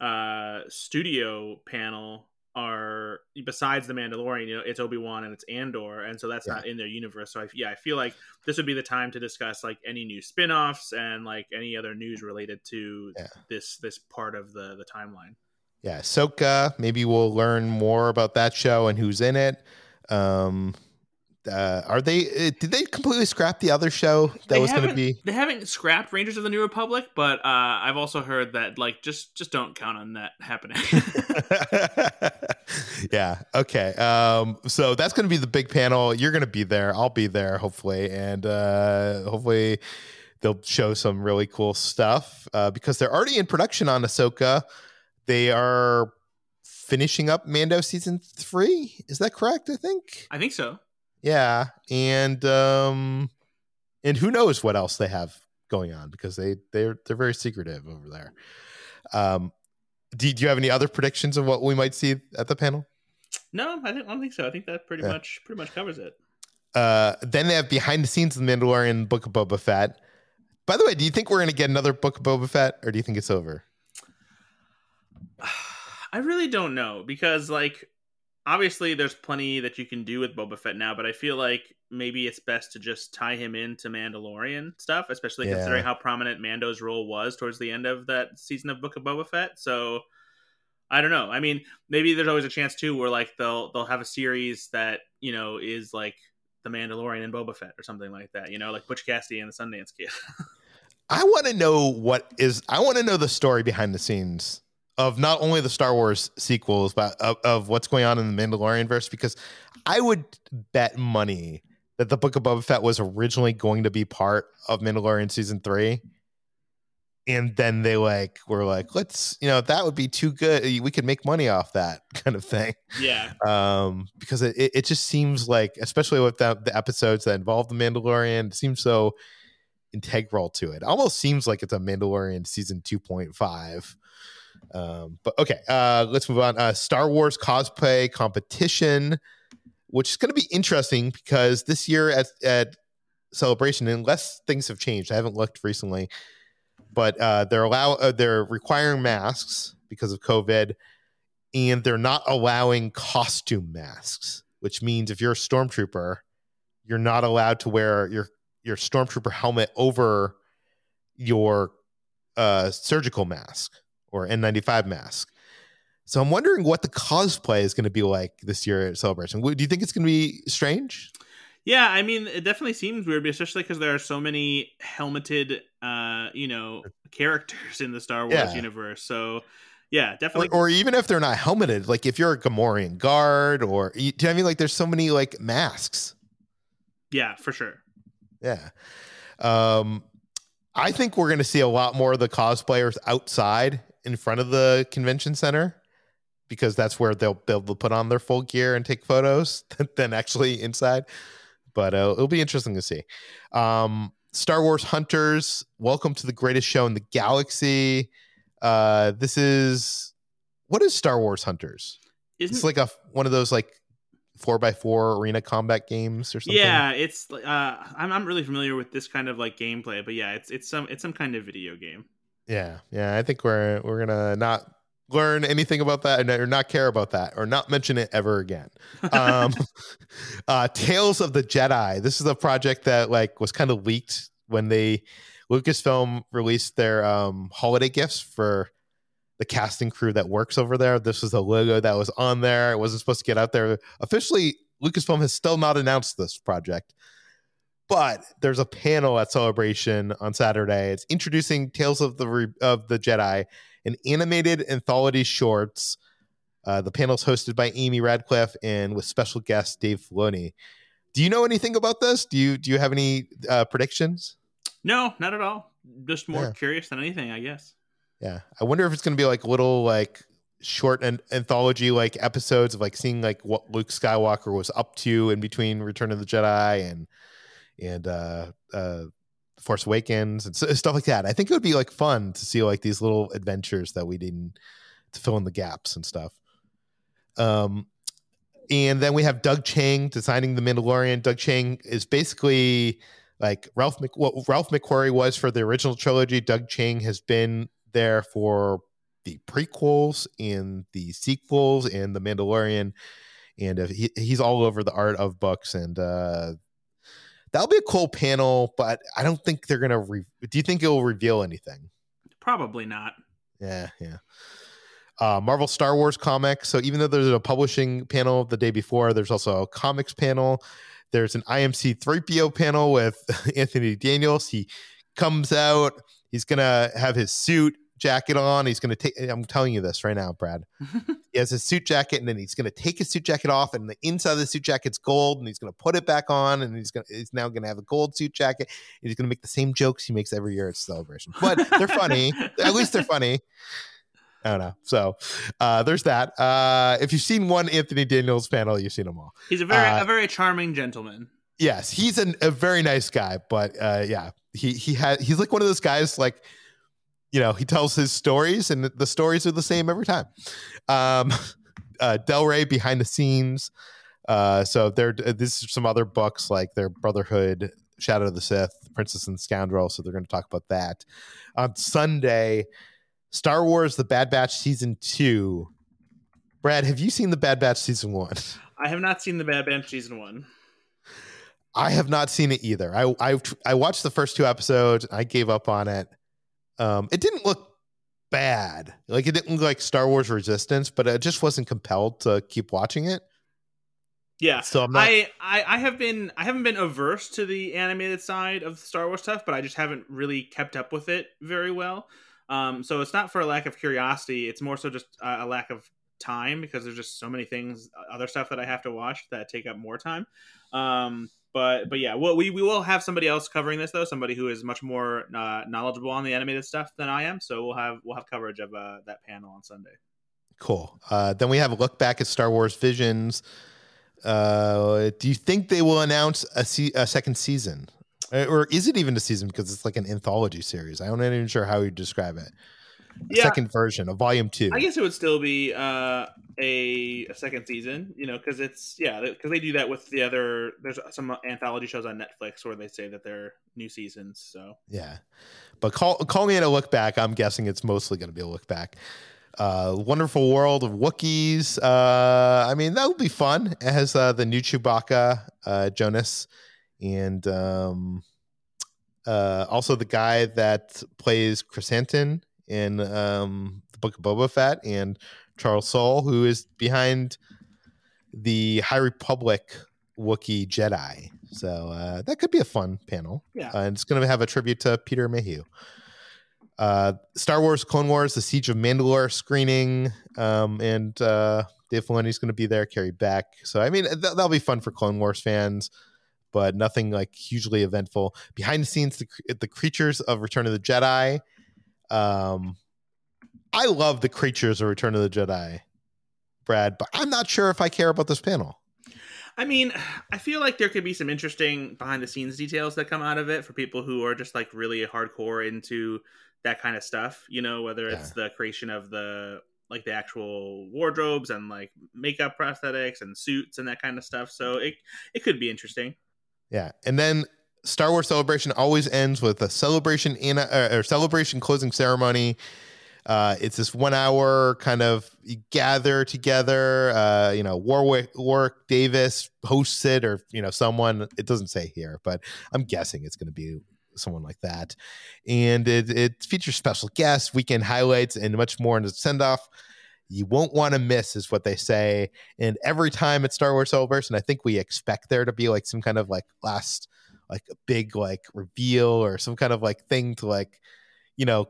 Speaker 4: uh, studio panel are besides the Mandalorian, you know, it's Obi Wan and it's Andor, and so that's yeah. not in their universe. So I, yeah, I feel like this would be the time to discuss like any new spin offs and like any other news related to yeah. this this part of the the timeline.
Speaker 3: Yeah, Ahsoka. Maybe we'll learn more about that show and who's in it. Um, uh, are they? Uh, did they completely scrap the other show that
Speaker 4: they
Speaker 3: was going to be?
Speaker 4: They haven't scrapped Rangers of the New Republic, but uh, I've also heard that like just just don't count on that happening. <laughs>
Speaker 3: yeah. Okay. Um, so that's going to be the big panel. You're going to be there. I'll be there, hopefully, and uh, hopefully they'll show some really cool stuff uh, because they're already in production on Ahsoka. They are finishing up Mando season three. Is that correct? I think.
Speaker 4: I think so.
Speaker 3: Yeah, and um, and who knows what else they have going on because they they're they're very secretive over there. Um, do, do you have any other predictions of what we might see at the panel?
Speaker 4: No, I, think, I don't think so. I think that pretty yeah. much pretty much covers it.
Speaker 3: Uh, then they have behind the scenes of the Mandalorian Book of Boba Fett. By the way, do you think we're going to get another Book of Boba Fett, or do you think it's over? <sighs>
Speaker 4: I really don't know because like obviously there's plenty that you can do with Boba Fett now, but I feel like maybe it's best to just tie him into Mandalorian stuff, especially yeah. considering how prominent Mando's role was towards the end of that season of Book of Boba Fett. So I don't know. I mean, maybe there's always a chance too where like they'll they'll have a series that, you know, is like the Mandalorian and Boba Fett or something like that, you know, like Butch Cassidy and the Sundance Kid. <laughs>
Speaker 3: I want to know what is I want to know the story behind the scenes of not only the Star Wars sequels, but of, of, what's going on in the Mandalorian verse. Because I would bet money that the Book of Boba Fett was originally going to be part of Mandalorian season three, and then they like were like, let's you know that would be too good. We could make money off that <laughs> kind of thing.
Speaker 4: Yeah.
Speaker 3: Um, because it it just seems like, especially with the, the episodes that involve the Mandalorian, it seems so integral to it. it almost seems like it's a Mandalorian season two point five um, but okay, uh, let's move on. Uh, Star Wars cosplay competition, which is going to be interesting because this year at, at Celebration, unless things have changed, I haven't looked recently, but uh, they're allow uh, they're requiring masks because of COVID, and they're not allowing costume masks, which means if you're a stormtrooper, you're not allowed to wear your your stormtrooper helmet over your uh, surgical mask or N95 mask. So I'm wondering what the cosplay is going to be like this year at Celebration. Do you think it's going to be strange?
Speaker 4: Yeah, I mean, it definitely seems weird, especially because there are so many helmeted, uh, you know, <laughs> characters in the Star Wars yeah. universe. So, Yeah,
Speaker 3: or,
Speaker 4: definitely.
Speaker 3: or even if they're not helmeted, like if you're a Gamorrean guard, or you, do you know what I mean? Like, there's so many like masks.
Speaker 4: yeah, for sure.
Speaker 3: Yeah. Um, I think we're going to see a lot more of the cosplayers outside in front of the convention center because that's where they'll be able to put on their full gear and take photos <laughs> than actually inside. But uh, it'll be interesting to see. Um, Star Wars Hunters, welcome to the greatest show in the galaxy. Uh, this is what is Star Wars Hunters?
Speaker 4: Isn't
Speaker 3: It's like a one of those like four by four arena combat games or something.
Speaker 4: yeah, it's uh, I'm I'm really familiar with this kind of like gameplay, but yeah, it's it's some it's some kind of video game.
Speaker 3: Yeah, yeah. I think we're we're gonna not learn anything about that or not care about that or not mention it ever again. Um, <laughs> <laughs> uh, Tales of the Jedi. This is a project that like was kind of leaked when they Lucasfilm released their um, holiday gifts for the casting crew that works over there. This was the logo that was on there. It wasn't supposed to get out there officially. Lucasfilm has still not announced this project. But there's a panel at Celebration on Saturday. It's introducing Tales of the Re- of the Jedi, an animated anthology shorts. Uh, the panel's hosted by Amy Ratcliffe and with special guest Dave Filoni. Do you know anything about this? Do you do you have any uh, predictions?
Speaker 4: No, not at all. Just more
Speaker 3: Yeah.
Speaker 4: curious than anything, I guess.
Speaker 3: Yeah, I wonder if it's going to be like little like short and anthology like episodes of like seeing like what Luke Skywalker was up to in between Return of the Jedi and and uh uh Force Awakens and stuff like that. I think it would be like fun to see like these little adventures that we didn't to fill in the gaps and stuff. Um and then we have Doug Chiang designing the Mandalorian. Doug Chiang is basically like Ralph Mc, what Ralph McQuarrie was for the original trilogy. Doug Chiang has been there for the prequels and the sequels and the Mandalorian, and uh, he, he's all over the art of books. And uh, that'll be a cool panel, but I don't think they're gonna. Re- Do you think it will reveal anything?
Speaker 4: Probably not.
Speaker 3: Yeah, yeah. Uh, Marvel Star Wars comics. So even though there's a publishing panel the day before, there's also a comics panel. There's an IMC 3PO panel with <laughs> Anthony Daniels. He comes out. He's gonna have his suit jacket on. He's gonna take. I'm telling you this right now, Brad. <laughs> He has his suit jacket, and then he's gonna take his suit jacket off, and the inside of the suit jacket's gold, and he's gonna put it back on, and he's gonna. He's now gonna have a gold suit jacket. And he's gonna make the same jokes he makes every year at celebration, but they're funny. <laughs> At least they're funny. I don't know. So uh, there's that. Uh, if you've seen one Anthony Daniels panel, you've seen them all.
Speaker 4: He's a very
Speaker 3: Uh,
Speaker 4: a very charming gentleman.
Speaker 3: Yes, he's an, a very nice guy, but uh, yeah, he he had he's like one of those guys like you know he tells his stories and the stories are the same every time. Um, <laughs> uh, Del Rey behind the scenes. Uh, so there, this is some other books like their Brotherhood, Shadow of the Sith, Princess and the Scoundrel. So they're going to talk about that on Sunday. Star Wars: The Bad Batch season two. Brad, have you seen the Bad Batch season one?
Speaker 4: I have not seen the Bad Batch season one.
Speaker 3: I have not seen it either. I I I watched the first two episodes. I gave up on it. Um, it didn't look bad. Like it didn't look like Star Wars Resistance, but I just wasn't compelled to keep watching it.
Speaker 4: Yeah,
Speaker 3: So I'm not.
Speaker 4: I, I I have been I haven't been averse to the animated side of Star Wars stuff, but I just haven't really kept up with it very well. Um, so it's not for a lack of curiosity; it's more so just uh, a lack of time because there's just so many things, other stuff that I have to watch that take up more time. Um, but but yeah, well, we we will have somebody else covering this though, somebody who is much more uh, knowledgeable on the animated stuff than I am. So we'll have we'll have coverage of uh, that panel on Sunday.
Speaker 3: cool. Uh, then we have a look back at Star Wars Visions. Uh, do you think they will announce a, se- a second season, Uh, or is it even a season because it's like an anthology series? I'm not even sure how you describe it. A
Speaker 4: Yeah.
Speaker 3: second version of Volume Two.
Speaker 4: I guess it would still be uh, a, a second season, you know, because it's yeah, because they do that with the other. There's some anthology shows on Netflix where they say that they're new seasons. So
Speaker 3: Yeah, but call calling it a look back. I'm guessing it's mostly going to be a look back. Uh, Wonderful World of Wookiees. Uh, I mean, that would be fun. It has uh, the new Chewbacca, uh, Jonas, and um, uh, also the guy that plays Krrsantan in um, the Book of Boba Fett, and Charles Soule, who is behind the High Republic Wookiee Jedi. So uh, that could be a fun panel.
Speaker 4: yeah,
Speaker 3: Uh, and it's going to have a tribute to Peter Mayhew. uh, Star Wars Clone Wars, The Siege of Mandalore screening, um, and uh, Dave Filoni's going to be there, Carrie Beck. So I mean, th- that'll be fun for Clone Wars fans, but nothing like hugely eventful. Behind the scenes, the, the creatures of Return of the Jedi. Um, I love the creatures of Return of the Jedi, Brad, but I'm not sure if I care about this panel.
Speaker 4: I mean, I feel like there could be some interesting behind the scenes details that come out of it for people who are just like really hardcore into that kind of stuff, you know, whether it's yeah. the creation of the like the actual wardrobes and like makeup prosthetics and suits and that kind of stuff. So it it could be interesting.
Speaker 3: Yeah. And then Star Wars Celebration always ends with a celebration in a, or celebration closing ceremony. Uh, it's this one hour kind of gather together. Uh, you know, Warwick, Warwick Davis hosts it, or you know, someone. It doesn't say here, but I'm guessing it's going to be someone like that. And it, it features special guests, weekend highlights, and much more in the send off. You won't want to miss, is what they say. And every time at Star Wars Celebration, I think we expect there to be like some kind of like last, like a big like reveal or some kind of like thing to like, you know,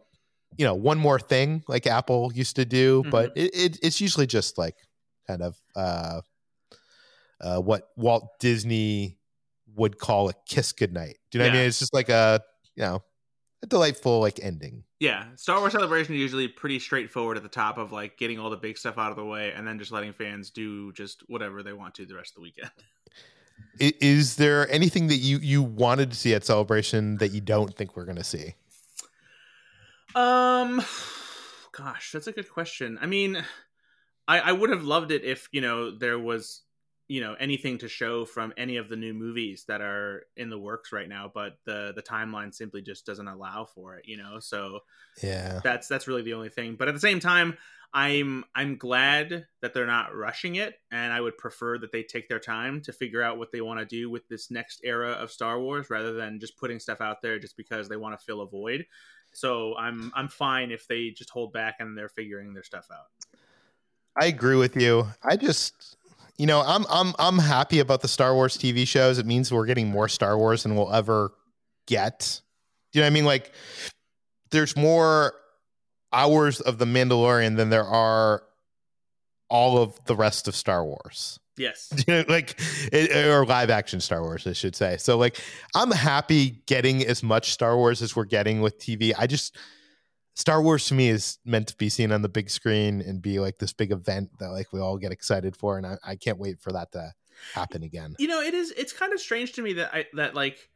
Speaker 3: you know, one more thing like Apple used to do. Mm-hmm. But it, it, it's usually just like kind of uh, uh, what Walt Disney would call a kiss goodnight. Do you know yeah. what I mean? It's just like a you know a delightful like ending.
Speaker 4: Yeah, Star Wars Celebration is usually pretty straightforward at the top of like getting all the big stuff out of the way, and then just letting fans do just whatever they want to the rest of the weekend.
Speaker 3: Is there anything that you you wanted to see at Celebration that you don't think we're going to see?
Speaker 4: Um, gosh, that's a good question. I mean, I I would have loved it if you know there was you know anything to show from any of the new movies that are in the works right now but the the timeline simply just doesn't allow for it you know? So
Speaker 3: yeah.
Speaker 4: that's that's really the only thing. But at the same time i'm i'm glad that they're not rushing it and i would prefer that they take their time to figure out what they want to do with this next era of star wars rather than just putting stuff out there just because they want to fill a void. So i'm i'm fine if they just hold back and they're figuring their stuff out.
Speaker 3: I agree with you. I just you know, I'm I'm I'm happy about the Star Wars TV shows. It means we're getting more Star Wars than we'll ever get. Do you know what I mean? Like, there's more hours of the Mandalorian than there are all of the rest of Star Wars.
Speaker 4: Yes. <laughs>
Speaker 3: like it, or live action Star Wars, I should say. So like I'm happy getting as much Star Wars as we're getting with TV. I just Star Wars to me is meant to be seen on the big screen and be like this big event that like we all get excited for, and I, I can't wait for that to happen again.
Speaker 4: You know, it is. It's kind of strange to me that I that like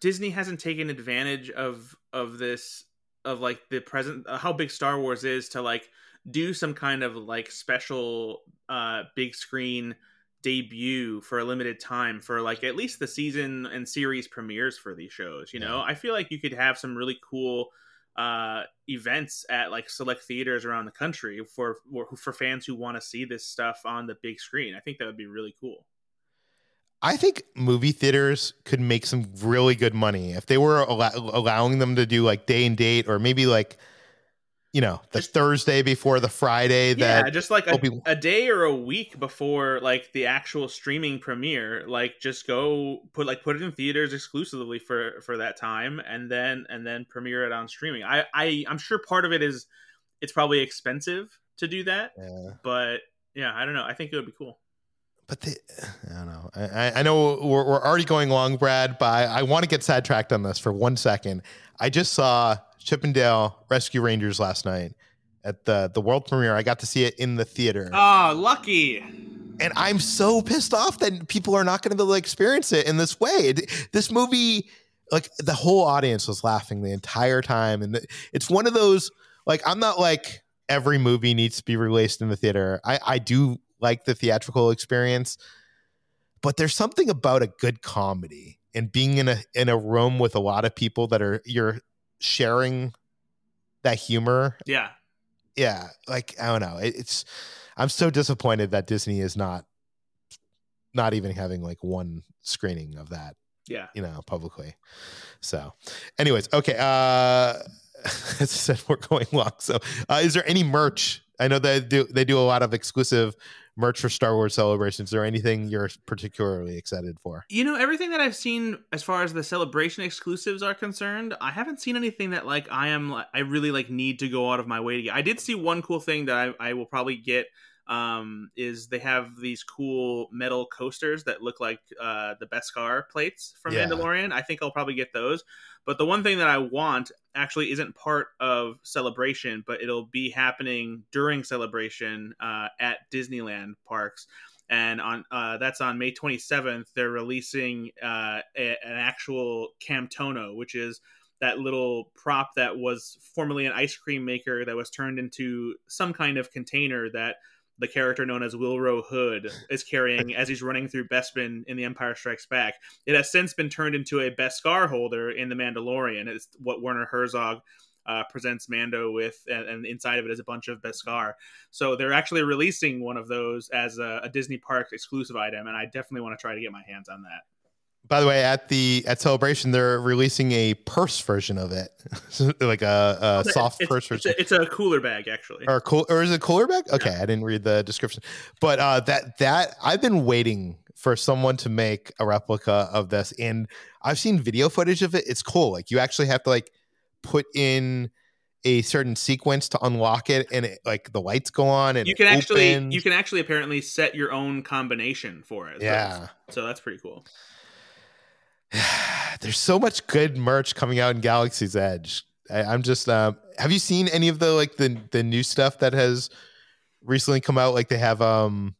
Speaker 4: Disney hasn't taken advantage of of this of like the present uh, how big Star Wars is to like do some kind of like special uh big screen debut for a limited time for like at least the season and series premieres for these shows you know yeah. i feel like you could have some really cool uh, events at like select theaters around the country for for fans who want to see this stuff on the big screen. I think that would be really cool.
Speaker 3: I think movie theaters could make some really good money if they were al- allowing them to do like day and date or maybe like you know the just, Thursday before the Friday that
Speaker 4: yeah, just like a, a, day or a week before like the actual streaming premiere, like just go put like put it in theaters exclusively for for that time, and then and then premiere it on streaming. I I I'm sure part of it is it's probably expensive to do that, yeah. but yeah, I don't know. I think it would be cool.
Speaker 3: But the, I don't know. I, I know we're, we're already going long, Brad, but I, I want to get sidetracked on this for one second. I just saw Chip 'n Dale Rescue Rangers last night at the the world premiere. I got to see it in the theater.
Speaker 4: Oh, lucky.
Speaker 3: And I'm so pissed off that people are not going to be able to experience it in this way. This movie, like the whole audience was laughing the entire time, and it's one of those like I'm not like every movie needs to be released in the theater. I I do like the theatrical experience, but there's something about a good comedy and being in a in a room with a lot of people that are you're sharing that humor.
Speaker 4: Yeah.
Speaker 3: Yeah. Like, I don't know. It, it's, I'm so disappointed that Disney is not, not even having like one screening of that.
Speaker 4: Yeah.
Speaker 3: You know, publicly. So, anyways, okay. Uh, <laughs> as I said, we're going long. So, uh, is there any merch I know they do they do a lot of exclusive merch for Star Wars celebrations. Or anything you're particularly excited for?
Speaker 4: You know, everything that I've seen as far as the celebration exclusives are concerned, I haven't seen anything that like I am I really like need to go out of my way to get. I did see one cool thing that I, I will probably get um, is they have these cool metal coasters that look like uh, the Beskar plates from
Speaker 3: Yeah.
Speaker 4: Mandalorian. I think I'll probably get those. But the one thing that I want actually isn't part of Celebration, but it'll be happening during Celebration uh, at Disneyland parks. And on uh, that's on May 27th. They're releasing uh, a, an actual Camtono, which is that little prop that was formerly an ice cream maker that was turned into some kind of container that the character known as Willrow Hood is carrying as he's running through Bespin in The Empire Strikes Back. It has since been turned into a Beskar holder in The Mandalorian. It's what Werner Herzog uh, presents Mando with, and, and inside of it is a bunch of Beskar. So they're actually releasing one of those as a, a Disney Park exclusive item, and I definitely want to try to get my hands on that.
Speaker 3: By the way, at the at celebration, they're releasing a purse version of it, <laughs> like a, a soft
Speaker 4: it's,
Speaker 3: purse
Speaker 4: it's
Speaker 3: version.
Speaker 4: a, it's a cooler bag, actually.
Speaker 3: or cool or is it cooler bag? Okay, I didn't read the description, but uh, that that I've been waiting for someone to make a replica of this, and I've seen video footage of it. It's cool. Like you actually have to like put in a certain sequence to unlock it, and it, like the lights go on, and
Speaker 4: you can actually
Speaker 3: opens.
Speaker 4: you can actually apparently set your own combination for it. So-
Speaker 3: yeah.
Speaker 4: So that's pretty cool. <sighs>
Speaker 3: There's so much good merch coming out in Galaxy's Edge. I, I'm just. Um, have you seen any of the like the the new stuff that has recently come out? Like they have um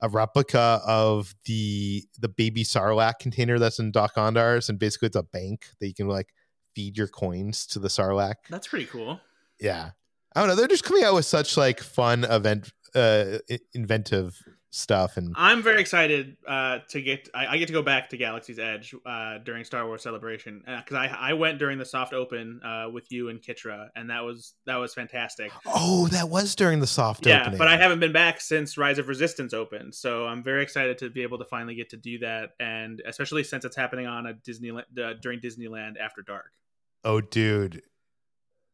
Speaker 3: a replica of the the baby Sarlacc container that's in Dok-Ondar's, and basically it's a bank that you can like feed your coins to the Sarlacc.
Speaker 4: That's pretty cool.
Speaker 3: Yeah, I don't know. They're just coming out with such like fun event, uh, inventive stuff, and
Speaker 4: I'm very excited uh, to get. I, I get to go back to Galaxy's Edge uh, during Star Wars Celebration because I I went during the soft open uh, with you and Kitra, and that was that was fantastic.
Speaker 3: oh, that was during the soft
Speaker 4: yeah,
Speaker 3: opening.
Speaker 4: but I haven't been back since Rise of Resistance opened, so I'm very excited to be able to finally get to do that, and especially since it's happening on a Disneyland uh, during Disneyland After Dark.
Speaker 3: Oh, dude,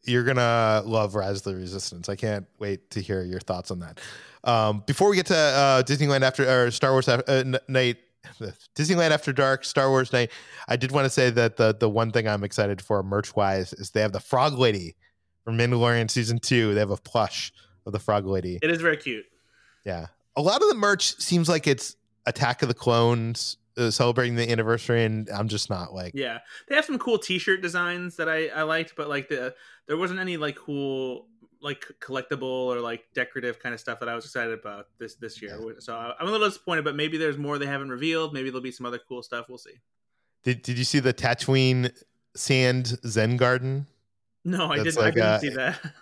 Speaker 3: you're gonna love Rise of the Resistance. I can't wait to hear your thoughts on that. Um, before we get to uh, Disneyland after or Star Wars after, uh, night, <sighs> Disneyland after dark, Star Wars night, I did want to say that the the one thing I'm excited for merch wise is they have the Frog Lady from Mandalorian season two. They have a plush of the Frog Lady.
Speaker 4: It is very cute.
Speaker 3: Yeah, a lot of the merch seems like it's Attack of the Clones. Uh, celebrating the anniversary, and I'm just not like
Speaker 4: Yeah, they have some cool T-shirt designs that I, I liked, but like the there wasn't any like cool like collectible or like decorative kind of stuff that I was excited about this this year. So I- I'm a little disappointed, but maybe there's more they haven't revealed. Maybe there'll be some other cool stuff. We'll see.
Speaker 3: Did Did you see the Tatooine Sand Zen Garden?
Speaker 4: No, I
Speaker 3: That's
Speaker 4: didn't.
Speaker 3: like,
Speaker 4: I didn't see that. <laughs>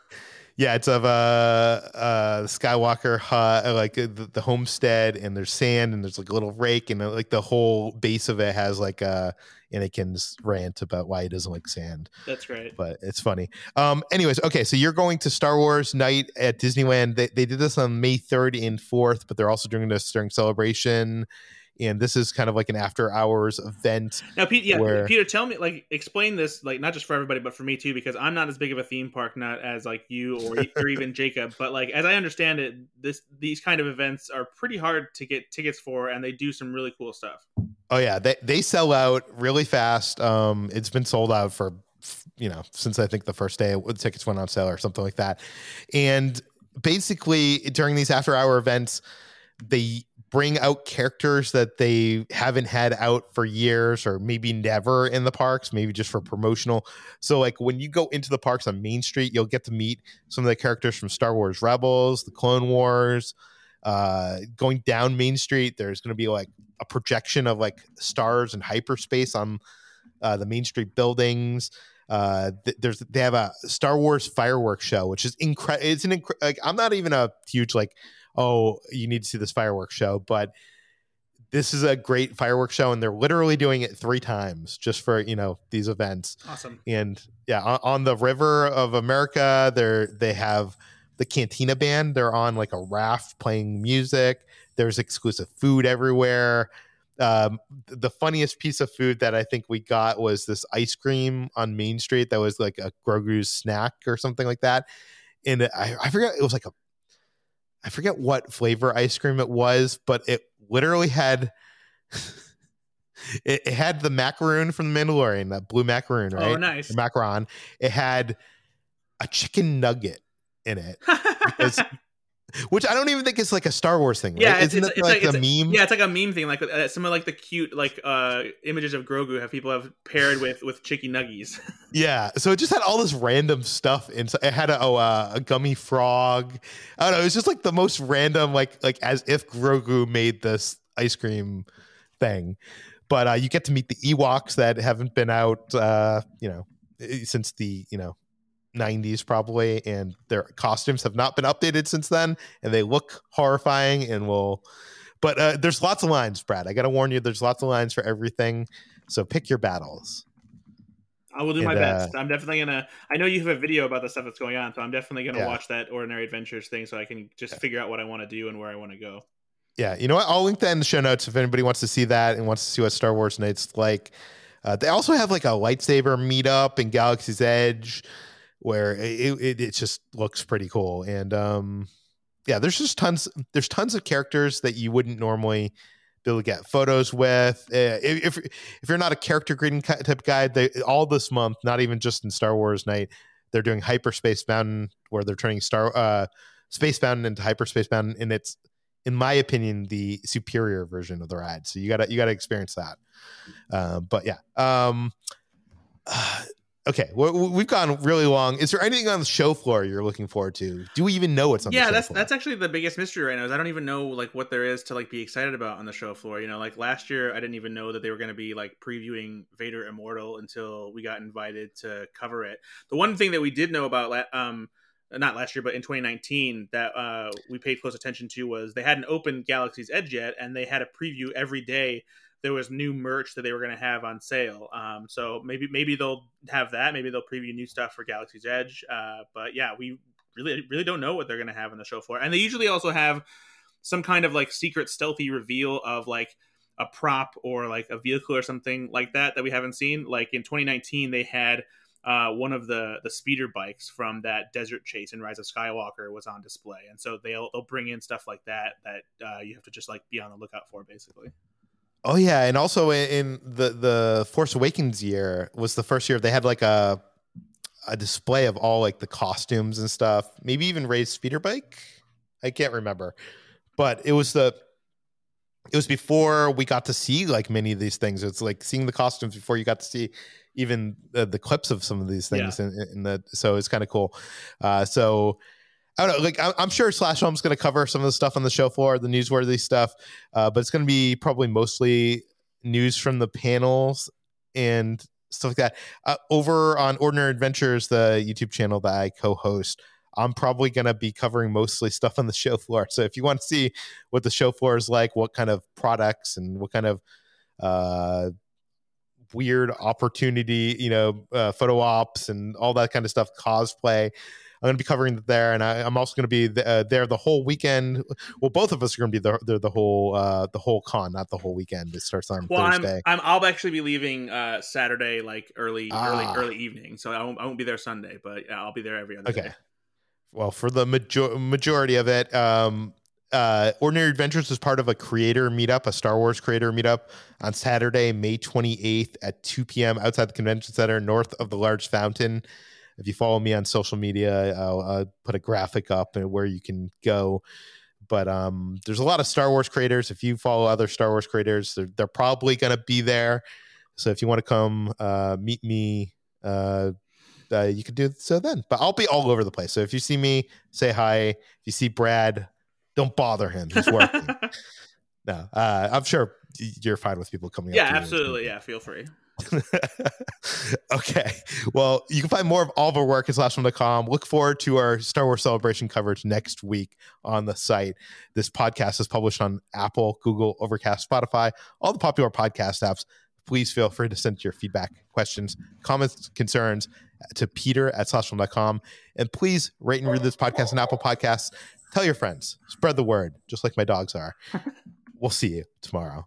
Speaker 3: Yeah, it's of uh, uh, Skywalker hut, uh, like uh, the, the homestead, and there's sand, and there's like a little rake, and uh, like the whole base of it has like uh, Anakin's rant about why he doesn't like sand.
Speaker 4: That's great.
Speaker 3: But it's funny. Um, anyways, okay, so you're going to Star Wars night at Disneyland. They, they did this on May 3rd and 4th, but they're also doing this during celebration. And this is kind of like an after hours event.
Speaker 4: Now, Pete, yeah,
Speaker 3: where-
Speaker 4: Peter, tell me, like, explain this, like, not just for everybody, but for me too, because I'm not as big of a theme park nut as like you or, or even <laughs> Jacob. But like, as I understand it, this these kind of events are pretty hard to get tickets for, and they do some really cool stuff.
Speaker 3: Oh yeah, they they sell out really fast. Um, it's been sold out for you know since I think the first day the tickets went on sale or something like that. And basically during these after hour events, they bring out characters that they haven't had out for years or maybe never in the parks, maybe just for promotional. So like when you go into the parks on Main Street, you'll get to meet some of the characters from Star Wars Rebels, the Clone Wars. Uh, going down Main Street, there's going to be like a projection of like stars and hyperspace on uh, the Main Street buildings. Uh, th- there's they have a Star Wars fireworks show, which is incredible. It's an incre- like I'm not even a huge like oh you need to see this fireworks show, but this is a great fireworks show, and they're literally doing it three times just for you know these events.
Speaker 4: Awesome.
Speaker 3: and yeah on, on the river of america they're they have the cantina band. They're on like a raft playing music. There's exclusive food everywhere. Um, the funniest piece of food that i think we got was this ice cream on main street that was like a grogu's snack or something like that. And i, I forgot it was like a I forget what flavor ice cream it was, but it literally had <laughs> it, it, had the macaroon from the Mandalorian, that blue macaroon, oh, right?
Speaker 4: Oh, nice.
Speaker 3: The macaron. It had a chicken nugget in it. <laughs> because which I don't even think it's like a Star Wars thing. Right?
Speaker 4: Yeah,
Speaker 3: isn't
Speaker 4: it's,
Speaker 3: it
Speaker 4: it's
Speaker 3: like,
Speaker 4: like,
Speaker 3: a meme?
Speaker 4: Yeah, it's like a meme thing. Like uh, some of like the cute like uh images of Grogu have people have paired with with chicky nuggies. <laughs>
Speaker 3: Yeah, so it just had all this random stuff inside. It had a, oh, uh, a gummy frog. I don't know. It was just like the most random, like like as if Grogu made this ice cream thing. But uh, you get to meet the Ewoks that haven't been out, uh, you know, since the you know 90s probably and their costumes have not been updated since then and they look horrifying and will but uh, there's lots of lines brad. I gotta warn you there's lots of lines for everything so pick your battles.
Speaker 4: I will do and, my best. Uh, i'm definitely gonna i know you have a video about the stuff that's going on so i'm definitely gonna yeah. watch that ordinary adventures thing so i can just yeah. figure out what i want to do and where i want to go.
Speaker 3: Yeah you know what? I'll link that in the show notes if anybody wants to see that and wants to see what star wars nights like. Uh, they also have like a lightsaber meetup in galaxy's edge where it, it, it just looks pretty cool. And um yeah there's just tons there's tons of characters that you wouldn't normally be able to get photos with. Uh, if if you're not a character greeting type guy they all this month not even just in star wars night they're doing hyperspace mountain where they're turning star uh space mountain into hyperspace mountain and it's in my opinion the superior version of the ride. So you gotta you gotta experience that. Uh, but yeah um Okay, well, we've gone really long. Is there anything on the show floor you're looking forward to? Do we even know what's on?
Speaker 4: Yeah,
Speaker 3: that's
Speaker 4: floor? that's actually the biggest mystery right now. Is I don't even know like what there is to like be excited about on the show floor. You know, like last year, I didn't even know that they were going to be like previewing Vader Immortal until we got invited to cover it. The one thing that we did know about, um, not last year, but in 2019, that uh, we paid close attention to was they hadn't opened Galaxy's Edge yet, and they had a preview every day there was new merch that they were going to have on sale. Um, so maybe maybe they'll have that. Maybe they'll preview new stuff for Galaxy's Edge. Uh, but yeah, we really really don't know what they're going to have on the show floor. And they usually also have some kind of like secret stealthy reveal of like a prop or like a vehicle or something like that that we haven't seen. Like in 2019, they had. Uh, one of the the speeder bikes from that desert chase in Rise of Skywalker was on display, and so they'll they'll bring in stuff like that that uh, you have to just like be on the lookout for, basically.
Speaker 3: Oh yeah, and also in the the Force Awakens year was the first year they had like a a display of all like the costumes and stuff. Maybe even Rey's speeder bike. I can't remember, but it was the it was before we got to see like many of these things. It's like seeing the costumes before you got to see even the, the clips of some of these things, yeah. in, in the so it's kind of cool. Uh, so I don't know. Like I'm sure Slash Film's going to cover some of the stuff on the show floor, the newsworthy stuff, uh, but it's going to be probably mostly news from the panels and stuff like that. Uh, over on Ordinary Adventures, the YouTube channel that I co-host, I'm probably going to be covering mostly stuff on the show floor. So if you want to see what the show floor is like, what kind of products and what kind of uh, weird opportunity, you know, uh, photo ops and all that kind of stuff, cosplay. I'm going to be covering it there, and I, am also going to be the, uh, there the whole weekend. Well, both of us are going to be there the, the whole uh, the whole con, not the whole weekend. It starts on well, Thursday.
Speaker 4: I'm, I'm I'll actually be leaving uh, Saturday, like early ah. early early evening, so I won't, I won't be there Sunday, but I'll be there every other okay. day.
Speaker 3: Well, for the major- majority of it, um, uh, Ordinary Adventures is part of a creator meetup, a Star Wars creator meetup on Saturday, May 28th at 2 p.m. outside the convention center, north of the large fountain if you follow me on social media, I'll, I'll put a graphic up where you can go. But um, there's a lot of Star Wars creators. If you follow other Star Wars creators, they're, they're probably going to be there. So if you want to come uh, meet me, uh, uh, you could do so then. But I'll be all over the place. So if you see me, say hi. If you see Brad, don't bother him. He's working. <laughs> no, uh, I'm sure you're fine with people coming.
Speaker 4: Yeah, absolutely. Yeah, feel free. <laughs>
Speaker 3: okay. Well, you can find more of all of our work at slashfilm.com. Look forward to our Star Wars celebration coverage next week on the site. This podcast is published on Apple, Google, Overcast, Spotify, all the popular podcast apps. Please feel free to send your feedback, questions, comments, concerns to peter at slashfilm.com. And please rate and read this podcast on Apple Podcasts. Tell your friends, spread the word, just like my dogs are. <laughs> we'll see you tomorrow.